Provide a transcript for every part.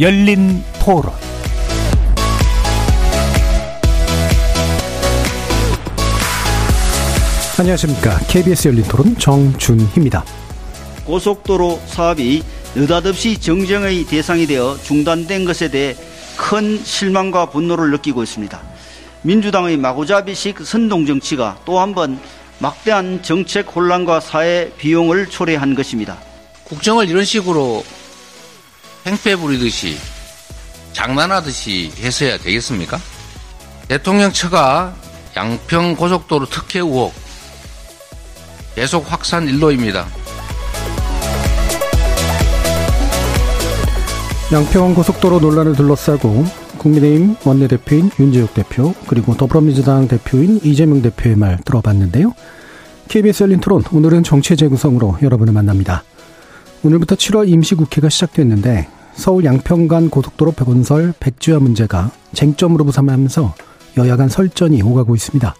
열린 토론 안녕하십니까. KBS 열린 토론 정준희입니다. 고속도로 사업이 느닷없이 정쟁의 대상이 되어 중단된 것에 대해 큰 실망과 분노를 느끼고 있습니다. 민주당의 마구잡이식 선동 정치가 또 한 번 막대한 정책 혼란과 사회 비용을 초래한 것입니다. 국정을 이런 식으로 팽패 부리듯이 장난하듯이 해서야 되겠습니까? 대통령 처가 양평 고속도로 특혜 의혹 계속 확산 일로입니다. 양평 고속도로 논란을 둘러싸고 국민의힘 원내대표인 윤재욱 대표 그리고 더불어민주당 대표인 이재명 대표의 말 들어봤는데요. KBS 열린 토론 오늘은 정치 재구성으로 여러분을 만납니다. 오늘부터 7월 임시국회가 시작됐는데 서울 양평 간 고속도로 건설 백지화 문제가 쟁점으로 부상하면서 여야 간 설전이 오가고 있습니다.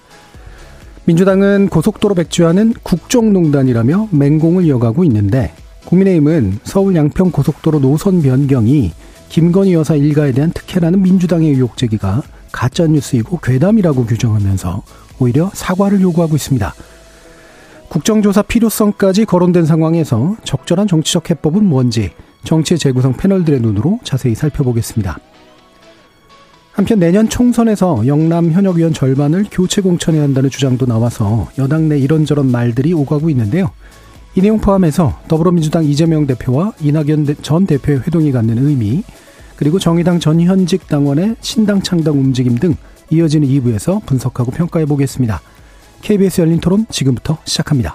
민주당은 고속도로 백지화는 국정농단이라며 맹공을 이어가고 있는데 국민의힘은 서울 양평 고속도로 노선 변경이 김건희 여사 일가에 대한 특혜라는 민주당의 의혹 제기가 가짜뉴스이고 괴담이라고 규정하면서 오히려 사과를 요구하고 있습니다. 국정조사 필요성까지 거론된 상황에서 적절한 정치적 해법은 뭔지 정치의 재구성 패널들의 눈으로 자세히 살펴보겠습니다. 한편 내년 총선에서 영남 현역위원 절반을 교체 공천해야 한다는 주장도 나와서 여당 내 이런저런 말들이 오가고 있는데요. 이 내용 포함해서 더불어민주당 이재명 대표와 이낙연 전 대표의 회동이 갖는 의미, 그리고 정의당 전현직 당원의 신당 창당 움직임 등 이어지는 2부에서 분석하고 평가해 보겠습니다. KBS 열린 토론 지금부터 시작합니다.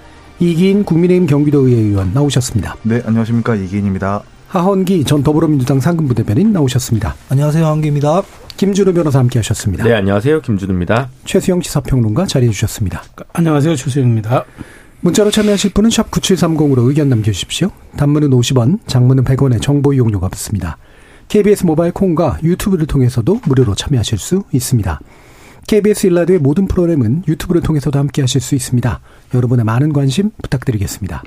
이기인 국민의힘 경기도의회 의원 나오셨습니다. 네, 안녕하십니까. 이기인입니다. 하헌기 전 더불어민주당 상근부 대변인 나오셨습니다. 안녕하세요. 하헌기입니다. 김준우 변호사 함께 하셨습니다. 네, 안녕하세요. 김준우입니다. 최수영 시사평론가 자리해 주셨습니다. 안녕하세요. 최수영입니다. 문자로 참여하실 분은 샵 9730으로 의견 남겨주십시오. 단문은 50원, 장문은 100원의 정보 이용료가 붙습니다. KBS 모바일 콩과 유튜브를 통해서도 무료로 참여하실 수 있습니다. KBS 일라드의 모든 프로그램은 유튜브를 통해서도 함께 하실 수 있습니다. 여러분의 많은 관심 부탁드리겠습니다.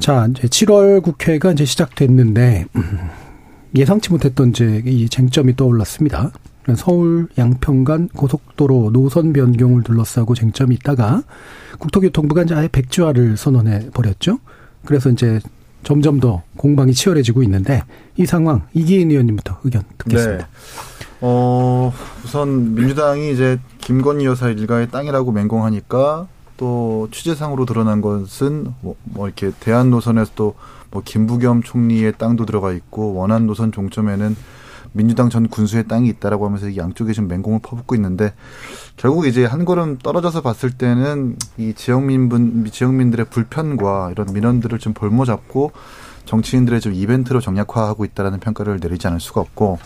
자, 이제 7월 국회가 이제 시작됐는데, 음, 예상치 못했던 이제 이 쟁점이 떠올랐습니다. 서울 양평간 고속도로 노선 변경을 둘러싸고 쟁점이 있다가 국토교통부가 이제 아예 백지화를 선언해 버렸죠. 그래서 이제 점점 더 공방이 치열해지고 있는데 이 상황 이기인 의원님부터 의견 듣겠습니다. 네. 어, 우선 민주당이 이제 김건희 여사 일가의 땅이라고 맹공하니까 또 취재상으로 드러난 것은 뭐, 뭐 이렇게 대한 노선에서도 뭐 김부겸 총리의 땅도 들어가 있고 원안 노선 종점에는 민주당 전 군수의 땅이 있다라고 하면서 양쪽에 지금 맹공을 퍼붓고 있는데 결국 이제 한 걸음 떨어져서 봤을 때는 이 지역민분 지역민들의 불편과 이런 민원들을 좀 볼모 잡고 정치인들의 좀 이벤트로 정략화하고 있다라는 평가를 내리지 않을 수가 없고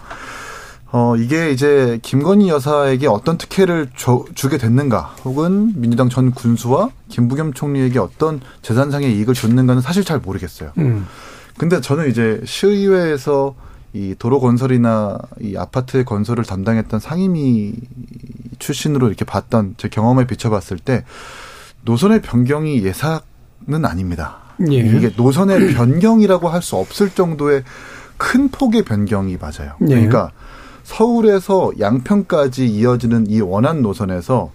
어, 이게 이제 김건희 여사에게 어떤 특혜를 줘, 주게 됐는가, 혹은 민주당 전 군수와 김부겸 총리에게 어떤 재산상의 이익을 줬는가는 사실 잘 모르겠어요. 음. 근데 저는 이제 시의회에서 이 도로 건설이나 이 아파트의 건설을 담당했던 상임위 출신으로 이렇게 봤던 제 경험에 비춰봤을 때 노선의 변경이 예사는 아닙니다. 예. 이게 노선의 변경이라고 할 수 없을 정도의 큰 폭의 변경이 맞아요. 예. 그러니까 서울에서 양평까지 이어지는 이 원안 노선에서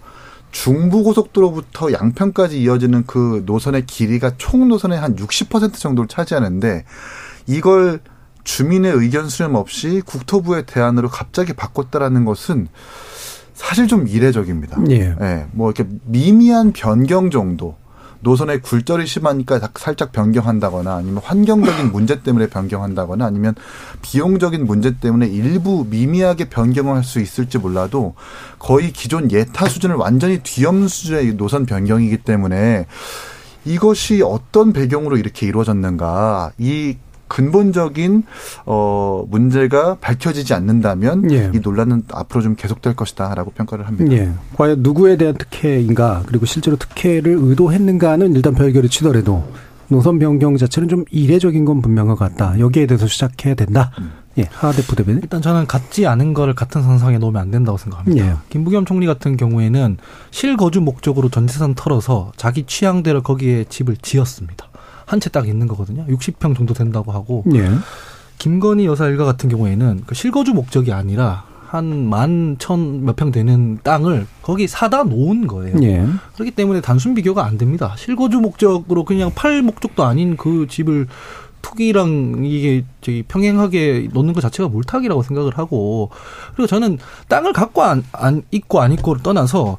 중부고속도로부터 양평까지 이어지는 그 노선의 길이가 총 노선의 한 60% 정도를 차지하는데 이걸 주민의 의견 수렴 없이 국토부의 대안으로 갑자기 바꿨다라는 것은 사실 좀 이례적입니다. 예. 예. 뭐 이렇게 미미한 변경 정도 노선의 굴절이 심하니까 살짝 변경한다거나 아니면 환경적인 문제 때문에 변경한다거나 아니면 비용적인 문제 때문에 일부 미미하게 변경을 할 수 있을지 몰라도 거의 기존 예타 수준을 완전히 뒤엎는 수준의 노선 변경이기 때문에 이것이 어떤 배경으로 이렇게 이루어졌는가? 이 근본적인 어 문제가 밝혀지지 않는다면 예. 이 논란은 앞으로 좀 계속될 것이다라고 평가를 합니다. 예. 과연 누구에 대한 특혜인가 그리고 실제로 특혜를 의도했는가는 일단 별개로 치더라도 노선 변경 자체는 좀 이례적인 건 분명한 것 같다. 여기에 대해서 시작해야 된다. 예. 하 대표 대변인. 일단 저는 같지 않은 거를 같은 선상에 놓으면 안 된다고 생각합니다. 예. 김부겸 총리 같은 경우에는 실거주 목적으로 전 재산 털어서 자기 취향대로 거기에 집을 지었습니다. 한 채 딱 있는 거거든요. 60평 정도 된다고 하고 예. 김건희 여사 일가 같은 경우에는 그 실거주 목적이 아니라 한 만 천 몇 평 되는 땅을 거기 사다 놓은 거예요. 예. 그렇기 때문에 단순 비교가 안 됩니다. 실거주 목적으로 그냥 팔 목적도 아닌 그 집을 투기랑 이게 저기 평행하게 놓는 것 자체가 물타기라고 생각을 하고 그리고 저는 땅을 갖고 안, 안 있고 안 있고를 떠나서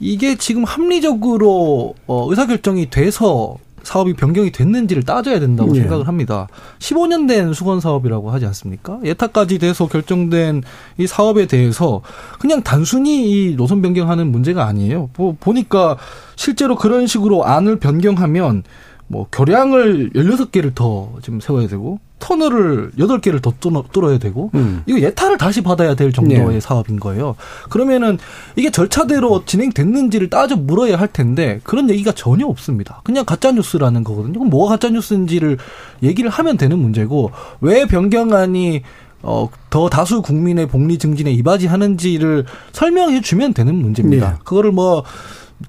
이게 지금 합리적으로 어, 의사결정이 돼서 사업이 변경이 됐는지를 따져야 된다고 예. 생각을 합니다. 15년 된 수건 사업이라고 하지 않습니까? 예타까지 돼서 결정된 이 사업에 대해서 그냥 단순히 이 노선 변경하는 문제가 아니에요. 뭐 보니까 실제로 그런 식으로 안을 변경하면 뭐 교량을 16개를 더 지금 세워야 되고 터널을 8개를 더 뚫어- 뚫어야 되고 음. 이거 예타를 다시 받아야 될 정도의 네. 사업인 거예요. 그러면은 이게 절차대로 진행됐는지를 따져 물어야 할 텐데 그런 얘기가 전혀 없습니다. 그냥 가짜 뉴스라는 거거든요. 그럼 뭐가 가짜 뉴스인지를 얘기를 하면 되는 문제고 왜 변경안이 어, 더 다수 국민의 복리 증진에 이바지하는지를 설명해 주면 되는 문제입니다. 네. 그거를 뭐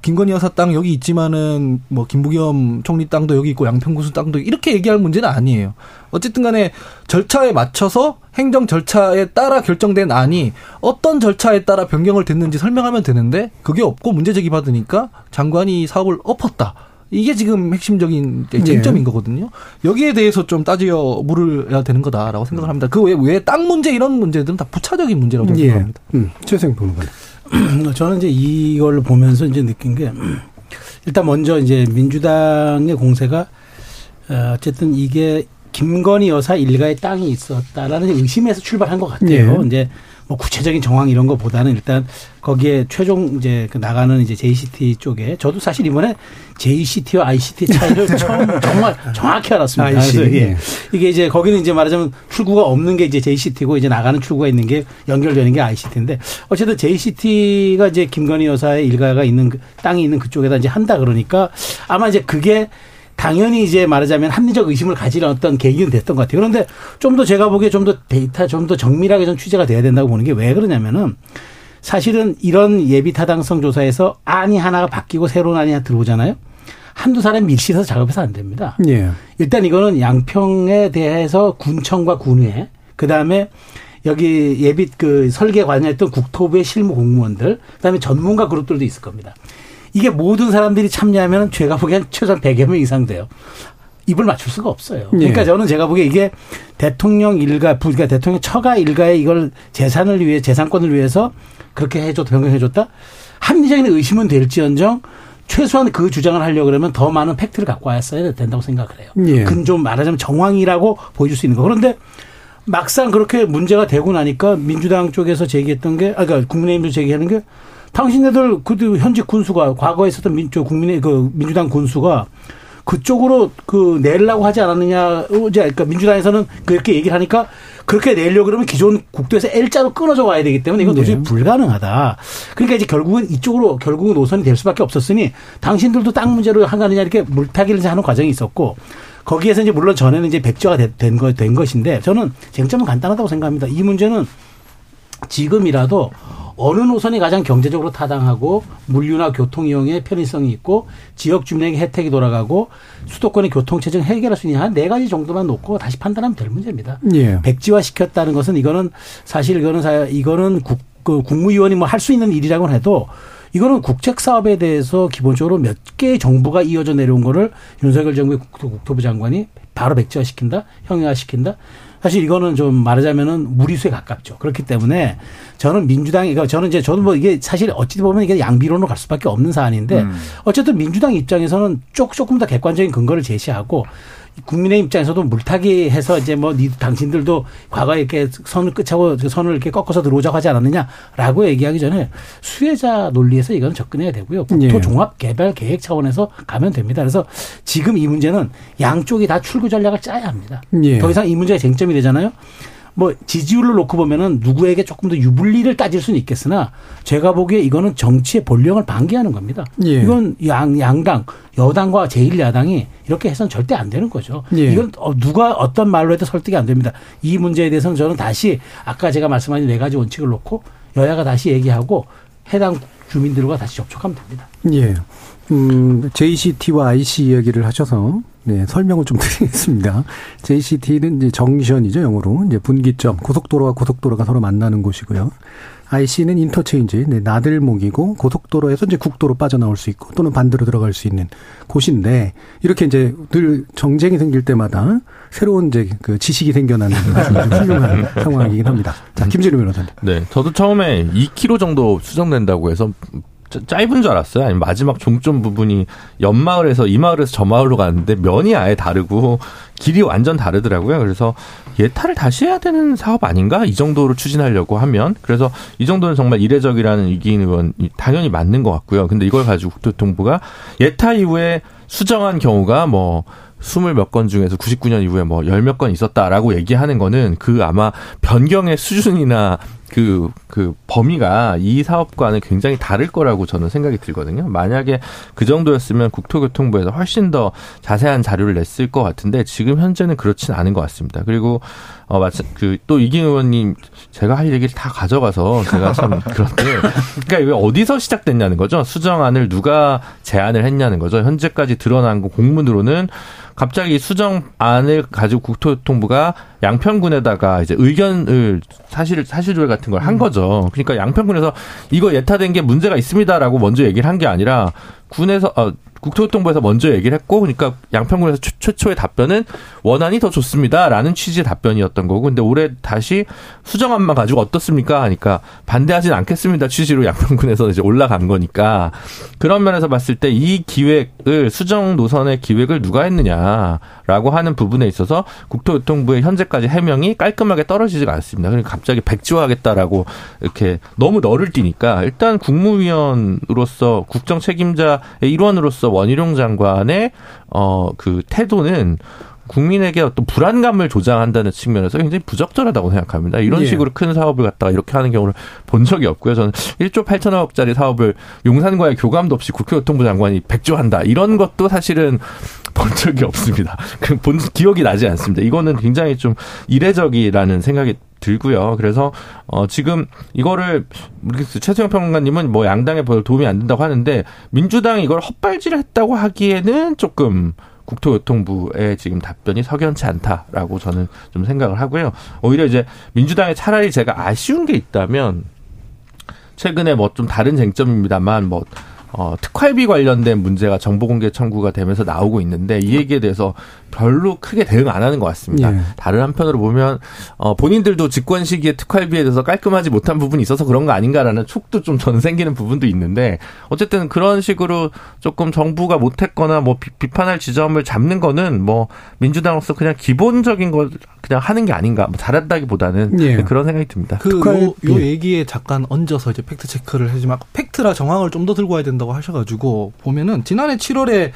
김건희 여사 땅 여기 있지만은 뭐 김부겸 총리 땅도 여기 있고 양평군수 땅도 이렇게 얘기할 문제는 아니에요. 어쨌든 간에 절차에 맞춰서 행정 절차에 따라 결정된 안이 어떤 절차에 따라 변경을 됐는지 설명하면 되는데 그게 없고 문제 제기 받으니까 장관이 이 사업을 엎었다. 이게 지금 핵심적인 쟁점인 거거든요. 여기에 대해서 좀 따져 물어야 되는 거다라고 생각을 합니다. 그 외에 왜땅 문제 이런 문제들은 다 부차적인 문제라고 예. 생각합니다. 음. 최생 평론가. 저는 이제 이걸 보면서 이제 느낀 게 일단 먼저 이제 민주당의 공세가 어, 어쨌든 이게 김건희 여사 일가의 땅이 있었다라는 의심에서 출발한 것 같아요. 예. 이제 뭐 구체적인 정황 이런 거보다는 일단 거기에 최종 이제 그 나가는 이제 JCT 쪽에 저도 사실 이번에 JCT와 ICT 차이를 처음 정말 정확히 알았습니다. IC, 그래서 예. 예. 이게 이제 거기는 이제 말하자면 출구가 없는 게 이제 JCT고 이제 나가는 출구가 있는 게 연결되는 게 ICT인데 어쨌든 JCT가 이제 김건희 여사의 일가가 있는 그 땅이 있는 그쪽에다 이제 한다 그러니까 아마 이제 그게 당연히 이제 말하자면 합리적 의심을 가지는 어떤 계기는 됐던 것 같아요. 그런데 좀 더 제가 보기에 좀 더 데이터 좀 더 정밀하게 좀 취재가 돼야 된다고 보는 게 왜 그러냐면은 사실은 이런 예비 타당성 조사에서 안이 하나가 바뀌고 새로운 안이 하나 들어오잖아요. 한두 사람 밀실해서 작업해서 안 됩니다. 예. 일단 이거는 양평에 대해서 군청과 군회, 그 다음에 여기 예비 그 설계 관여했던 국토부의 실무 공무원들, 그 다음에 전문가 그룹들도 있을 겁니다. 이게 모든 사람들이 참여하면 제가 보기엔 최소한 100여 명 이상 돼요. 입을 맞출 수가 없어요. 그러니까 예. 저는 제가 보기에 이게 대통령 일가, 부- 그러니까 대통령 처가 일가의 이걸 재산을 위해, 재산권을 위해서 그렇게 해줬다, 변경해줬다? 합리적인 의심은 될지언정 최소한 그 주장을 하려고 그러면 더 많은 팩트를 갖고 왔어야 된다고 생각을 해요. 예. 근좀 말하자면 정황이라고 보여줄 수 있는 거. 그런데 막상 그렇게 문제가 되고 나니까 민주당 쪽에서 제기했던 게, 아, 그러니까 국민의힘도 제기하는 게 당신네들 그 현직 군수가 과거에 있었던 민, 저 국민의 그 민주당 군수가 그쪽으로 그 내려고 하지 않았느냐, 이제 그러니까 민주당에서는 그렇게 얘기를 하니까 그렇게 내려고 그러면 기존 국도에서 L자로 끊어져 와야 되기 때문에 이건 도저히 네. 불가능하다. 그러니까 이제 결국은 이쪽으로 결국은 노선이 될 수밖에 없었으니 당신들도 땅 문제로 한가느냐 이렇게 물타기를 하는 과정이 있었고 거기에서 이제 물론 전에는 이제 백지화가 된, 된, 거, 된 것인데 저는 쟁점은 간단하다고 생각합니다. 이 문제는 지금이라도 어느 노선이 가장 경제적으로 타당하고 물류나 교통 이용에 편의성이 있고 지역 주민에게 혜택이 돌아가고 수도권의 교통 체증 해결할 수 있는 한네 가지 정도만 놓고 다시 판단하면 될 문제입니다. 예. 백지화 시켰다는 것은 이거는 사실 이거는 사- 이거는 국, 그 국무위원이 뭐 할 수 있는 일이라고 해도 이거는 국책 사업에 대해서 기본적으로 몇 개의 정부가 이어져 내려온 거를 윤석열 정부의 국토- 국토부 장관이 바로 백지화시킨다, 형용화시킨다. 사실 이거는 좀 말하자면은 무리수에 가깝죠. 그렇기 때문에 저는 민주당이 그러니까 저는 이제 저는 뭐 이게 사실 어찌 보면 이게 양비론으로 갈 수밖에 없는 사안인데 음. 어쨌든 민주당 입장에서는 쪽 조금 더 객관적인 근거를 제시하고 국민의 입장에서도 물타기 해서 이제 뭐 니, 당신들도 과거에 이렇게 선을 끝하고 그 선을 이렇게 꺾어서 들어오자고 하지 않았느냐라고 얘기하기 전에 수혜자 논리에서 이거는 접근해야 되고요. 국토 예. 종합 개발 계획 차원에서 가면 됩니다. 그래서 지금 이 문제는 양쪽이 다 출구 전략을 짜야 합니다. 예. 더 이상 이 문제가 쟁점이 되잖아요. 뭐 지지율을 놓고 보면은 누구에게 조금 더 유불리를 따질 수는 있겠으나 제가 보기에 이거는 정치의 본령을 방기하는 겁니다. 예. 이건 양 양당 여당과 제1야당이 이렇게 해서는 절대 안 되는 거죠. 예. 이건 어, 누가 어떤 말로 해도 설득이 안 됩니다. 이 문제에 대해서는 저는 다시 아까 제가 말씀하신 네 가지 원칙을 놓고 여야가 다시 얘기하고 해당 주민들과 다시 접촉하면 됩니다. 예. 음, JCT와 IC 이야기를 하셔서 네, 설명을 좀 드리겠습니다. JCT는 이제 정션이죠, 영어로. 이제 분기점, 고속도로와 고속도로가 서로 만나는 곳이고요. IC는 인터체인지, 네, 나들목이고 고속도로에서 이제 국도로 빠져나올 수 있고 또는 반대로 들어갈 수 있는 곳인데 이렇게 이제 늘 정쟁이 생길 때마다 새로운 이제 그 지식이 생겨나는 훌륭한 상황이긴 합니다. 자, 김진우 변호사님. 네, 저도 처음에 2km 정도 수정된다고 해서 짜- 짧은 줄 알았어요. 아니면 마지막 종점 부분이 옆 마을에서 이 마을에서 저 마을로 가는데 면이 아예 다르고 길이 완전 다르더라고요. 그래서 예타를 다시 해야 되는 사업 아닌가? 이 정도로 추진하려고 하면 그래서 이 정도는 정말 이례적이라는 이기인 의원 당연히 맞는 것 같고요. 근데 이걸 가지고 국토교통부가 예타 이후에 수정한 경우가 뭐 스물 몇 건 중에서 99년 이후에 뭐 열 몇 건 있었다라고 얘기하는 거는 그 아마 변경의 수준이나 그, 그 범위가 이 사업과는 굉장히 다를 거라고 저는 생각이 들거든요. 만약에 그 정도였으면 국토교통부에서 훨씬 더 자세한 자료를 냈을 것 같은데 지금 현재는 그렇진 않은 것 같습니다. 그리고 어, 마찬, 그, 또 이긴 의원님, 제가 할 얘기를 다 가져가서 제가 참 그런데, 그러니까 이게 어디서 시작됐냐는 거죠. 수정안을 누가 제안을 했냐는 거죠. 현재까지 드러난 거 공문으로는 갑자기 수정안을 가지고 국토교통부가 양평군에다가 이제 의견을 사실 사실조회 같은 걸 한 거죠. 그러니까 양평군에서 이거 예타된 게 문제가 있습니다라고 먼저 얘기를 한 게 아니라 군에서 어, 국토교통부에서 먼저 얘기를 했고 그러니까 양평군에서 최, 최초의 답변은 원안이 더 좋습니다라는 취지의 답변이었던 거고 근데 올해 다시 수정안만 가지고 어떻습니까? 하니까 반대하진 않겠습니다. 취지로 양평군에서 이제 올라간 거니까. 그런 면에서 봤을 때 이 기획을 수정 노선의 기획을 누가 했느냐라고 하는 부분에 있어서 국토교통부의 현재까지 해명이 깔끔하게 떨어지지가 않습니다. 그러니까 갑자기 백지화하겠다라고 이렇게 너무 너를 띄니까 일단 국무위원으로서 국정 책임자의 일원으로서 원희룡 장관의 어 그 태도는 국민에게 어떤 불안감을 조장한다는 측면에서 굉장히 부적절하다고 생각합니다. 이런 예. 식으로 큰 사업을 갖다가 이렇게 하는 경우를 본 적이 없고요. 저는 1조 8천억짜리 사업을 용산과의 교감도 없이 국토교통부 장관이 백조한다. 이런 것도 사실은 본 적이 없습니다. 그 본 기억이 나지 않습니다. 이거는 굉장히 좀 이례적이라는 생각이 들고요. 그래서 어 지금 이거를 모르겠어요. 최수영 평론가님은 뭐 양당에 별 도움이 안 된다고 하는데 민주당이 이걸 헛발질했다고 하기에는 조금 국토교통부의 지금 답변이 석연치 않다라고 저는 좀 생각을 하고요. 오히려 이제 민주당에 차라리 제가 아쉬운 게 있다면 최근에 뭐 좀 다른 쟁점입니다만 뭐 어, 특활비 관련된 문제가 정보 공개 청구가 되면서 나오고 있는데 이 얘기에 대해서 별로 크게 대응 안 하는 것 같습니다. 예. 다른 한편으로 보면 어, 본인들도 집권 시기에 특활비에 대해서 깔끔하지 못한 부분이 있어서 그런 거 아닌가라는 촉도 좀 저는 생기는 부분도 있는데 어쨌든 그런 식으로 조금 정부가 못했거나 뭐 비, 판할 지점을 잡는 거는 뭐 민주당으로서 그냥 기본적인 걸 그냥 하는 게 아닌가 뭐 잘한다기보다는 예. 그런 생각이 듭니다. 그 특활- 요, 요 예. 얘기에 잠깐 얹어서 이제 팩트 체크를 해주면 아까 팩트라 정황을 좀 더 들고 와야 된다 고 하셔가지고 보면은 지난해 7월에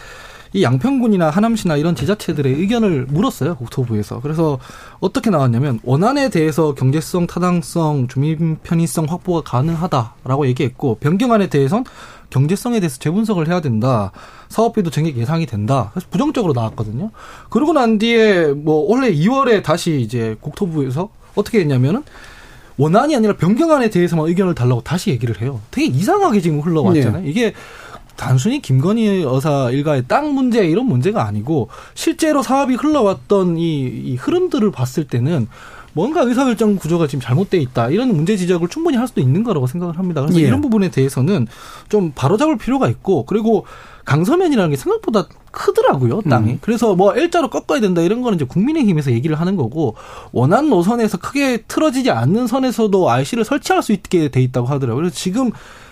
이 양평군이나 하남시나 이런 지자체들의 의견을 물었어요 국토부에서 그래서 어떻게 나왔냐면 원안에 대해서 경제성, 타당성, 주민 편의성 확보가 가능하다라고 얘기했고 변경안에 대해선 경제성에 대해서 재분석을 해야 된다. 사업비도 전액 예상이 된다. 그래서 부정적으로 나왔거든요. 그러고 난 뒤에 뭐 올해 2월에 다시 이제 국토부에서 어떻게 했냐면은 원안이 아니라 변경안에 대해서만 의견을 달라고 다시 얘기를 해요. 되게 이상하게 지금 흘러왔잖아요. 이게 단순히 김건희 여사 일가의 땅 문제 이런 문제가 아니고 실제로 사업이 흘러왔던 이, 이 흐름들을 봤을 때는 뭔가 의사결정 구조가 지금 잘못돼 있다 이런 문제 지적을 충분히 할 수도 있는 거라고 생각을 합니다. 그래서 예. 이런 부분에 대해서는 좀 바로잡을 필요가 있고 그리고 강서면이라는 게 생각보다 크더라고요 땅이. 음. 그래서 뭐 일자로 꺾어야 된다 이런 거는 이제 국민의힘에서 얘기를 하는 거고 원하는 노선에서 크게 틀어지지 않는 선에서도 RC를 설치할 수 있게 돼 있다고 하더라고요. 그래서 지금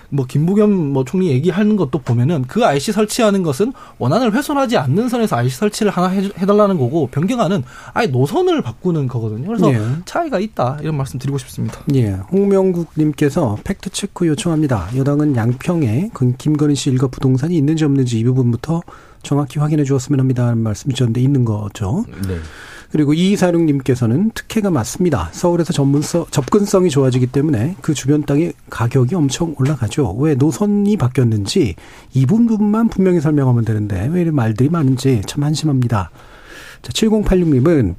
뭐 김부겸 뭐 총리 얘기하는 것도 보면은 그 IC 설치하는 것은 원안을 훼손하지 않는 선에서 IC 설치를 하나 해, 해달라는 거고 변경안은 아예 노선을 바꾸는 거거든요. 그래서 예. 차이가 있다 이런 말씀 드리고 싶습니다. 예, 홍명국님께서 팩트 체크 요청합니다. 여당은 양평에 그 김건희 씨 일가 부동산이 있는지 없는지 이 부분부터 정확히 확인해 주었으면 합니다. 하는 말씀 주셨는데 있는 거죠. 네. 그리고 이사룡님께서는 특혜가 맞습니다. 서울에서 전문성, 접근성이 좋아지기 때문에 그 주변 땅의 가격이 엄청 올라가죠. 왜 노선이 바뀌었는지 이 부분만 분명히 설명하면 되는데 왜 이런 말들이 많은지 참 한심합니다. 자, 7086님은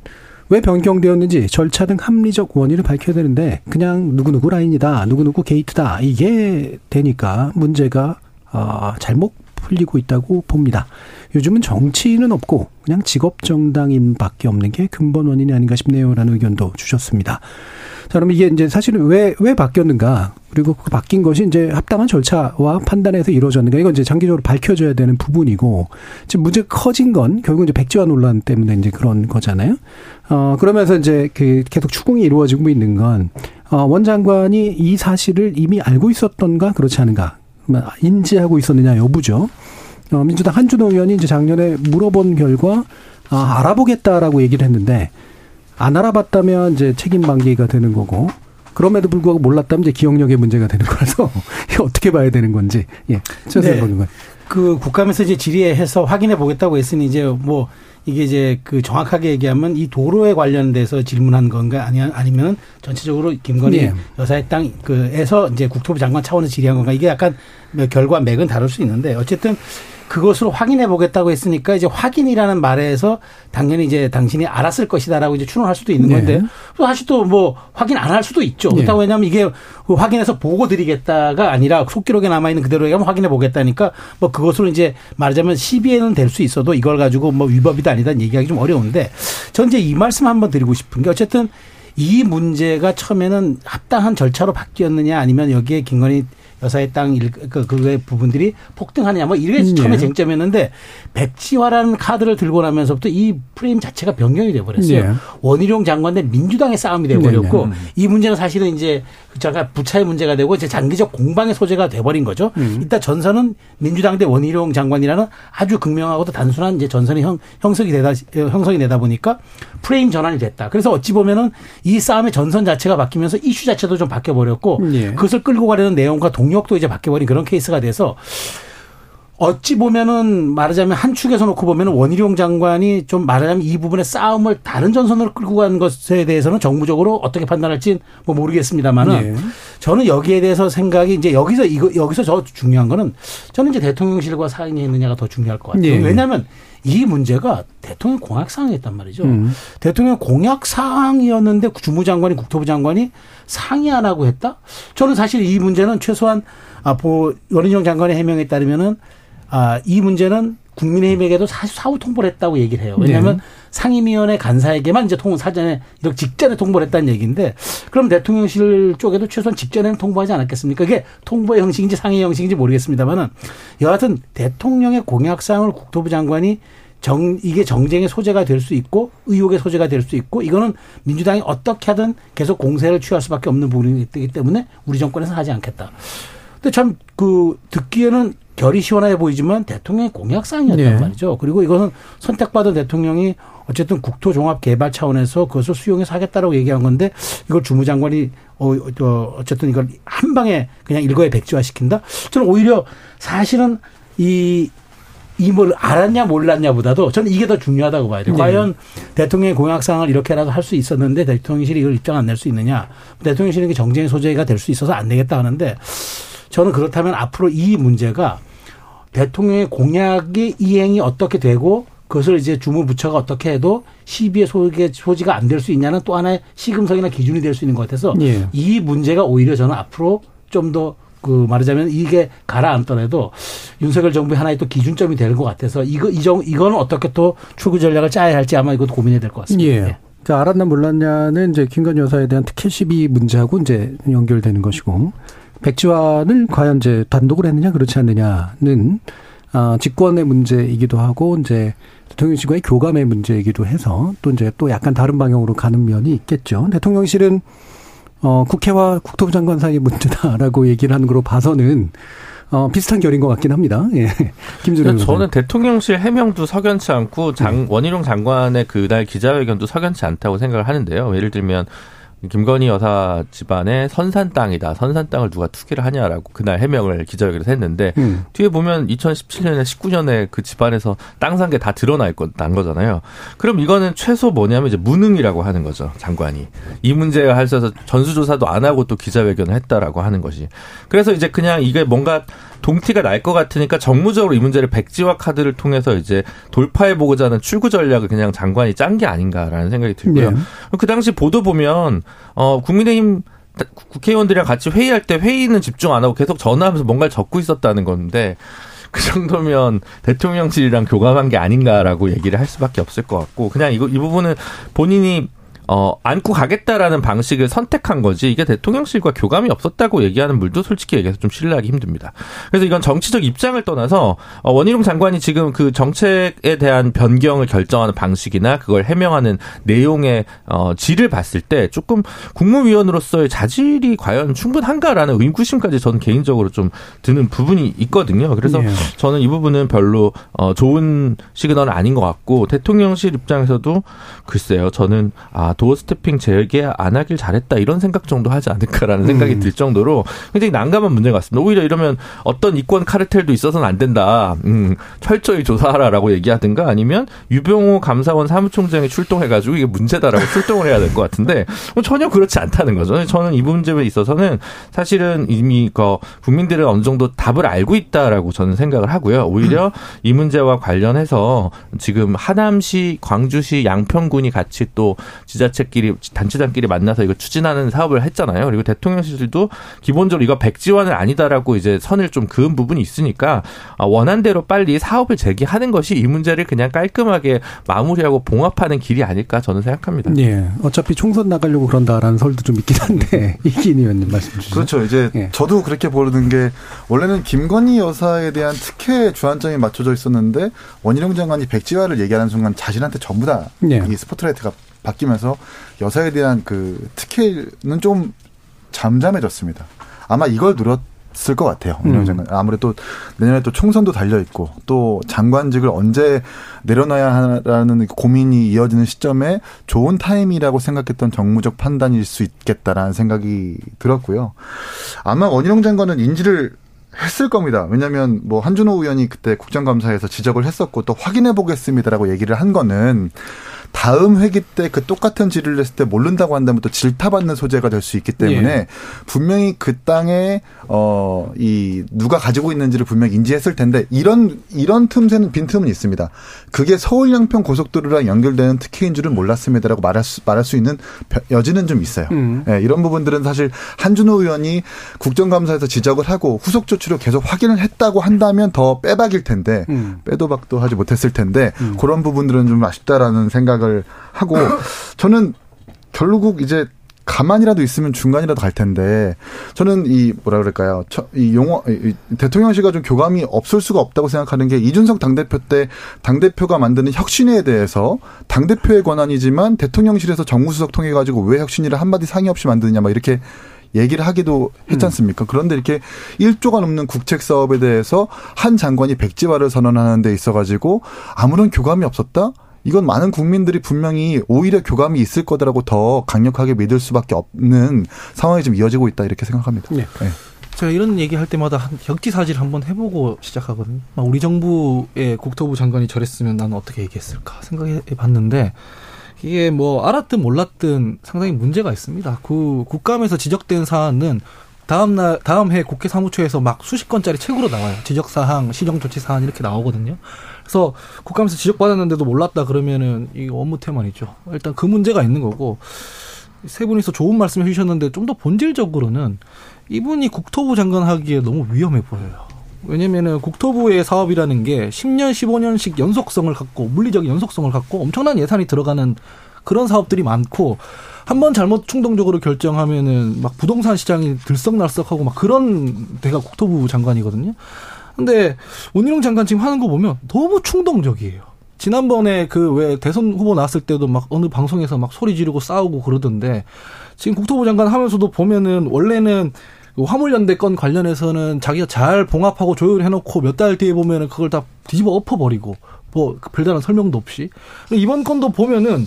왜 변경되었는지 절차 등 합리적 원인을 밝혀야 되는데 그냥 누구누구 라인이다, 누구누구 게이트다 이게 되니까 문제가 어, 잘못 풀리고 있다고 봅니다. 요즘은 정치인은 없고 그냥 직업 정당인밖에 없는 게 근본 원인이 아닌가 싶네요라는 의견도 주셨습니다. 자, 그럼 이게 이제 사실은 왜, 왜 바뀌었는가? 그리고 그 바뀐 것이 이제 합당한 절차와 판단에서 이루어졌는가? 이건 이제 장기적으로 밝혀져야 되는 부분이고, 지금 문제가 커진 건 결국 이제 백지화 논란 때문에 이제 그런 거잖아요. 어, 그러면서 이제 그 계속 추궁이 이루어지고 있는 건, 어, 원 장관이 이 사실을 이미 알고 있었던가 그렇지 않은가? 인지하고 있었느냐 여부죠. 어, 민주당 한준호 의원이 이제 작년에 물어본 결과, 아, 알아보겠다라고 얘기를 했는데, 안 알아봤다면 이제 책임 방기가 되는 거고, 그럼에도 불구하고 몰랐다면 이제 기억력의 문제가 되는 거라서, 이거 어떻게 봐야 되는 건지, 예, 최선을 네. 보는 거예요. 그 국감에서 이제 질의해서 확인해 보겠다고 했으니 이제 뭐 이게 이제 그 정확하게 얘기하면 이 도로에 관련돼서 질문한 건가 아니 아니면 전체적으로 김건희 예. 여사의 땅 그에서 이제 국토부 장관 차원에서 질의한 건가 이게 약간 뭐 결과 맥은 다를 수 있는데 어쨌든 그것으로 확인해 보겠다고 했으니까 이제 확인이라는 말에서 당연히 이제 당신이 알았을 것이다라고 이제 추론할 수도 있는 건데 네. 또 사실 또 뭐 확인 안 할 수도 있죠. 네. 그렇다고 왜냐하면 이게 그 확인해서 보고 드리겠다가 아니라 속기록에 남아 있는 그대로 얘기하면 확인해 보겠다니까 뭐 그것으로 이제 말하자면 시비에는 될 수 있어도 이걸 가지고 뭐 위법이다 아니다 얘기하기 좀 어려운데 전 이제 이 말씀 한번 드리고 싶은 게 어쨌든 이 문제가 처음에는 합당한 절차로 바뀌었느냐 아니면 여기에 김건희 여사의 땅 일, 그, 그의 부분들이 폭등하느냐 뭐 이게 음, 처음에 예. 쟁점이었는데 백지화라는 카드를 들고 나면서부터 이 프레임 자체가 변경이 돼버렸어요. 예. 원희룡 장관 대 민주당의 싸움이 돼버렸고 네, 네. 이 문제는 사실은 이제 제가 부차의 문제가 되고 이제 장기적 공방의 소재가 돼버린 거죠. 음. 일단 전선은 민주당 대 원희룡 장관이라는 아주 극명하고도 단순한 이제 전선이 형, 형성이 되다 형성이 되다 보니까 프레임 전환이 됐다. 그래서 어찌 보면은 이 싸움의 전선 자체가 바뀌면서 이슈 자체도 좀 바뀌어 버렸고 예. 그것을 끌고 가려는 내용과 동 력도 이제 바뀌어 버린 그런 케이스가 돼서 어찌 보면은 말하자면 한 축에서 놓고 보면은 원희룡 장관이 좀 말하자면 이 부분의 싸움을 다른 전선으로 끌고 간 것에 대해서는 정무적으로 어떻게 판단할지 뭐 모르겠습니다만은 예. 저는 여기에 대해서 생각이 이제 여기서 이거 여기서 저 중요한 거는 저는 이제 대통령실과 상의 했느냐가 더 중요할 것 같아요. 예. 왜냐하면 이 문제가 대통령 공약 사항이었단 말이죠. 음. 대통령 공약 사항이었는데 주무 장관이 국토부 장관이 상의 안 하고 했다? 저는 사실 이 문제는 최소한 아, 보, 원희룡 장관의 해명에 따르면은 아, 이 문제는 국민의힘에게도 사실 사후 통보를 했다고 얘기를 해요. 왜냐하면 네. 상임위원회 간사에게만 이제 통 사전에 이렇게 직전에 통보를 했다는 얘기인데 그럼 대통령실 쪽에도 최소한 직전에는 통보하지 않았겠습니까? 이게 통보의 형식인지 상의 형식인지 모르겠습니다만은 여하튼 대통령의 공약 사항을 국토부 장관이 정 이게 정쟁의 소재가 될 수 있고 의혹의 소재가 될 수 있고 이거는 민주당이 어떻게 하든 계속 공세를 취할 수밖에 없는 부분이기 때문에 우리 정권에서 하지 않겠다. 근데 참 그 듣기에는 결이 시원해 보이지만 대통령의 공약사항이었단 네. 말이죠. 그리고 이거는 선택받은 대통령이 어쨌든 국토종합 개발 차원에서 그것을 수용해서 하겠다라고 얘기한 건데 이걸 주무장관이 어, 어, 어쨌든 이걸 한 방에 그냥 일거에 백지화 시킨다. 저는 오히려 사실은 이 이뭘 알았냐 몰랐냐보다도 저는 이게 더 중요하다고 봐야 돼요. 네. 과연 대통령의 공약사항을 이렇게라도 할 수 있었는데 대통령실이 이걸 입장 안 낼 수 있느냐. 대통령실이 이게 정쟁의 소재가 될 수 있어서 안 되겠다 하는데 저는 그렇다면 앞으로 이 문제가 대통령의 공약의 이행이 어떻게 되고 그것을 이제 주무부처가 어떻게 해도 시비의 소지, 소지가 안 될 수 있냐는 또 하나의 시금석이나 기준이 될 수 있는 것 같아서 예. 이 문제가 오히려 저는 앞으로 좀더 그 말하자면 이게 가라앉더라도 윤석열 정부의 하나의 또 기준점이 될것 같아서 이거 이정 이거는 어떻게 또 출구 전략을 짜야 할지 아마 이것도 고민해야 될 것 같습니다. 예. 자, 알았나 몰랐냐는 이제 김건희 여사에 대한 특혜 시비 문제하고 이제 연결되는 것이고, 백지화를 과연 이제 단독으로 했느냐, 그렇지 않느냐는, 아, 직권의 문제이기도 하고 이제 대통령실과의 교감의 문제이기도 해서 또 이제 또 약간 다른 방향으로 가는 면이 있겠죠. 대통령실은 어, 국회와 국토부 장관 사이의 문제다라고 얘기를 하는 걸로 봐서는 어, 비슷한 결인 것 같긴 합니다. 예. 김준호 저는 대통령실 해명도 석연치 않고 장, 원희룡 장관의 그날 기자회견도 석연치 않다고 생각을 하는데요. 예를 들면 김건희 여사 집안의 선산 땅이다. 선산 땅을 누가 투기를 하냐라고 그날 해명을 기자회견에서 했는데 음. 뒤에 보면 2017년에 19년에 그 집안에서 땅 산 게 다 드러나 있고 난 거잖아요. 그럼 이거는 최소 뭐냐면 이제 무능이라고 하는 거죠. 장관이. 이 문제에 할서 전수조사도 안 하고 또 기자회견을 했다라고 하는 것이. 그래서 이제 그냥 이게 뭔가 동티가 날 것 같으니까 정무적으로 이 문제를 백지화 카드를 통해서 이제 돌파해 보고자 하는 출구 전략을 그냥 장관이 짠 게 아닌가라는 생각이 들고요. 네. 그 당시 보도 보면 어 국민의힘 국회의원들이랑 같이 회의할 때 회의는 집중 안 하고 계속 전화하면서 뭔가를 적고 있었다는 건데 그 정도면 대통령실이랑 교감한 게 아닌가라고 얘기를 할 수밖에 없을 것 같고 그냥 이거 이 부분은 본인이 어, 안고 가겠다라는 방식을 선택한 거지 이게 대통령실과 교감이 없었다고 얘기하는 물도 솔직히 얘기해서 좀 신뢰하기 힘듭니다. 그래서 이건 정치적 입장을 떠나서 어, 원희룡 장관이 지금 그 정책에 대한 변경을 결정하는 방식이나 그걸 해명하는 내용의 어, 질을 봤을 때 조금 국무위원으로서의 자질이 과연 충분한가라는 의구심까지 저는 개인적으로 좀 드는 부분이 있거든요. 그래서 예. 저는 이 부분은 별로 어, 좋은 시그널은 아닌 것 같고 대통령실 입장에서도 글쎄요. 저는 아 도어 스태핑 재개 안 하길 잘했다 이런 생각 정도 하지 않을까라는 생각이 음. 들 정도로 굉장히 난감한 문제 같습니다. 오히려 이러면 어떤 이권 카르텔도 있어서는 안 된다. 음, 철저히 조사하라라고 얘기하든가 아니면 유병호 감사원 사무총장이 출동해가지고 이게 문제다라고 출동을 해야 될 것 같은데 뭐 전혀 그렇지 않다는 거죠. 저는 이 문제에 있어서는 사실은 이미 그 국민들은 어느 정도 답을 알고 있다라고 저는 생각을 하고요. 오히려 이 문제와 관련해서 지금 하남시, 광주시, 양평군이 같이 또 지자 체끼리 단체장끼리 만나서 이거 추진하는 사업을 했잖아요. 그리고 대통령실도 기본적으로 이거 백지화는 아니다라고 이제 선을 좀 그은 부분이 있으니까 아, 원한 대로 빨리 사업을 재개하는 것이 이 문제를 그냥 깔끔하게 마무리하고 봉합하는 길이 아닐까 저는 생각합니다. 예. 어차피 총선 나가려고 그런다라는 설도 좀 있긴 한데 이기인 의원님 말씀 주시죠. 그렇죠. 이제 예. 저도 그렇게 보는 게 원래는 김건희 여사에 대한 특혜 주안점이 맞춰져 있었는데 원희룡 장관이 백지화를 얘기하는 순간 자신한테 전부 다이 예. 스포트라이트가 바뀌면서 여사에 대한 그 특혜는 좀 잠잠해졌습니다. 아마 이걸 누렸을 것 같아요. 음. 아무래도 내년에 또 총선도 달려 있고 또 장관직을 언제 내려놔야 하라는 고민이 이어지는 시점에 좋은 타임이라고 생각했던 정무적 판단일 수 있겠다라는 생각이 들었고요. 아마 원희룡 장관은 인지를 했을 겁니다. 왜냐하면 뭐 한준호 의원이 그때 국정감사에서 지적을 했었고 또 확인해 보겠습니다라고 얘기를 한 거는 다음 회기 때 그 똑같은 질의를 했을 때 모른다고 한다면 또 질타받는 소재가 될 수 있기 때문에 예. 분명히 그 땅에 어 이 누가 가지고 있는지를 분명히 인지했을 텐데 이런 이런 틈새는 빈틈은 있습니다. 그게 서울 양평 고속도로랑 연결되는 특혜인 줄은 몰랐습니다라고 말할 수 말할 수 있는 벼- 여지는 좀 있어요. 음. 예, 이런 부분들은 사실 한준호 의원이 국정감사에서 지적을 하고 후속 조치로 계속 확인을 했다고 한다면 더 빼박일 텐데 음. 빼도 박도 하지 못했을 텐데 그런 부분들은 좀 아쉽다라는 생각 을 하고 저는 결국 이제 가만이라도 있으면 중간이라도 갈 텐데 저는 이 뭐라 그럴까요? 처- 이 용어 이- 이 대통령실과 좀 교감이 없을 수가 없다고 생각하는 게 이준석 당대표 때 당대표가 만드는 혁신에 대해서 당대표의 권한이지만 대통령실에서 정무수석 통해 가지고 왜 혁신이를 한마디 상의 없이 만드느냐 막 이렇게 얘기를 하기도 했지 않습니까? 그런데 이렇게 1조가 넘는 국책 사업에 대해서 한 장관이 백지화를 선언하는 데 있어 가지고 아무런 교감이 없었다? 이건 많은 국민들이 분명히 오히려 교감이 있을 거다라고 더 강력하게 믿을 수밖에 없는 상황이 좀 이어지고 있다 이렇게 생각합니다. 네. 네. 제가 이런 얘기 할 때마다 한 역지사지를 한번 해보고 시작하거든요. 아, 우리 정부의 국토부 장관이 저랬으면 나는 어떻게 얘기했을까 생각해 봤는데 이게 뭐 알았든 몰랐든 상당히 문제가 있습니다. 그 국감에서 지적된 사안은 다음 날 다음 해 국회 사무처에서 막 수십 건짜리 책으로 나와요. 지적 사항, 시정 조치 사안 이렇게 나오거든요. 그래서 국감에서 지적받았는데도 몰랐다 그러면은 이거 업무 태만이죠. 일단 그 문제가 있는 거고 세 분이서 좋은 말씀 해주셨는데 좀 더 본질적으로는 이분이 국토부 장관 하기에 너무 위험해 보여요. 왜냐면은 국토부의 사업이라는 게 10년, 15년씩 연속성을 갖고 물리적인 연속성을 갖고 엄청난 예산이 들어가는 그런 사업들이 많고 한 번 잘못 충동적으로 결정하면은 막 부동산 시장이 들썩날썩하고 막 그런 데가 국토부 장관이거든요. 근데 원희룡 장관 지금 하는 거 보면 너무 충동적이에요. 지난번에 그 왜 대선 후보 나왔을 때도 막 어느 방송에서 막 소리 지르고 싸우고 그러던데 지금 국토부 장관 하면서도 보면은 원래는 그 화물연대 건 관련해서는 자기가 잘 봉합하고 조율해놓고 몇 달 뒤에 보면은 그걸 다 뒤집어 엎어버리고 뭐 별다른 설명도 없이. 이번 건도 보면은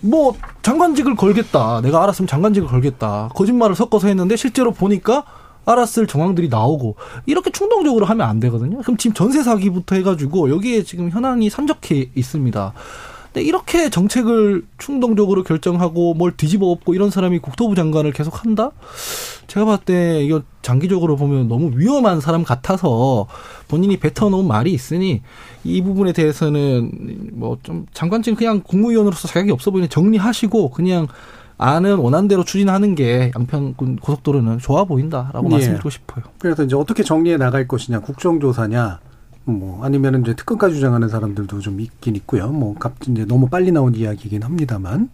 뭐 장관직을 걸겠다. 내가 알았으면 장관직을 걸겠다. 거짓말을 섞어서 했는데 실제로 보니까 알았을 정황들이 나오고 이렇게 충동적으로 하면 안 되거든요. 그럼 지금 전세 사기부터 해가지고 여기에 지금 현황이 산적해 있습니다. 근데 이렇게 정책을 충동적으로 결정하고 뭘 뒤집어 엎고 이런 사람이 국토부 장관을 계속 한다? 제가 봤을 때 이거 장기적으로 보면 너무 위험한 사람 같아서 본인이 뱉어놓은 말이 있으니 이 부분에 대해서는 뭐 좀 장관직 그냥 국무위원으로서 자격이 없어 보이는 정리하시고 그냥 안은 원안대로 추진하는 게 양평군 고속도로는 좋아 보인다라고 예. 말씀드리고 싶어요. 그래서 이제 어떻게 정리해 나갈 것이냐, 국정조사냐, 뭐 아니면은 이제 특검까지 주장하는 사람들도 좀 있긴 있고요. 뭐 갑- 이제 너무 빨리 나온 이야기이긴 합니다만.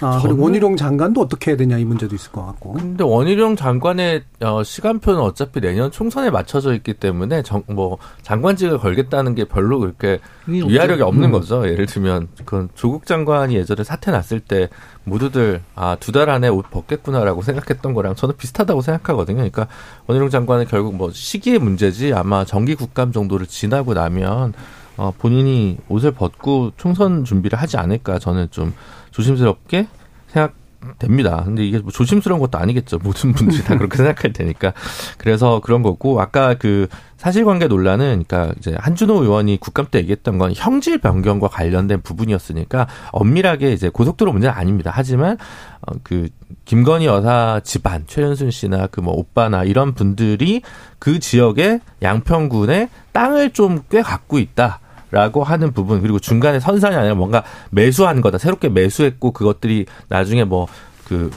아, 그리고 저는- 원희룡 장관도 어떻게 해야 되냐 이 문제도 있을 것 같고. 근데 원희룡 장관의 어, 시간표는 어차피 내년 총선에 맞춰져 있기 때문에 정, 뭐 장관직을 걸겠다는 게 별로 그렇게. 위화력이 없는 음. 거죠. 예를 들면 그건 조국 장관이 예전에 사태 났을 때 모두들 아 두 달 안에 옷 벗겠구나라고 생각했던 거랑 저는 비슷하다고 생각하거든요. 그러니까 원희룡 장관은 결국 뭐 시기의 문제지 아마 정기 국감 정도를 지나고 나면 어, 본인이 옷을 벗고 총선 준비를 하지 않을까 저는 좀 조심스럽게 생각됩니다. 근데 이게 뭐 조심스러운 것도 아니겠죠. 모든 분들이 다 그렇게 생각할 테니까. 그래서 그런 거고 아까 그 사실관계 논란은 그러니까 이제 한준호 의원이 국감 때 얘기했던 건 형질 변경과 관련된 부분이었으니까 엄밀하게 이제 고속도로 문제는 아닙니다. 하지만 어, 그 김건희 여사 집안 최현순 씨나 그 뭐 오빠나 이런 분들이 그 지역의 양평군에 땅을 좀 꽤 갖고 있다. 라고 하는 부분 그리고 중간에 선산이 아니라 뭔가 매수한 거다. 새롭게 매수했고 그것들이 나중에 뭐그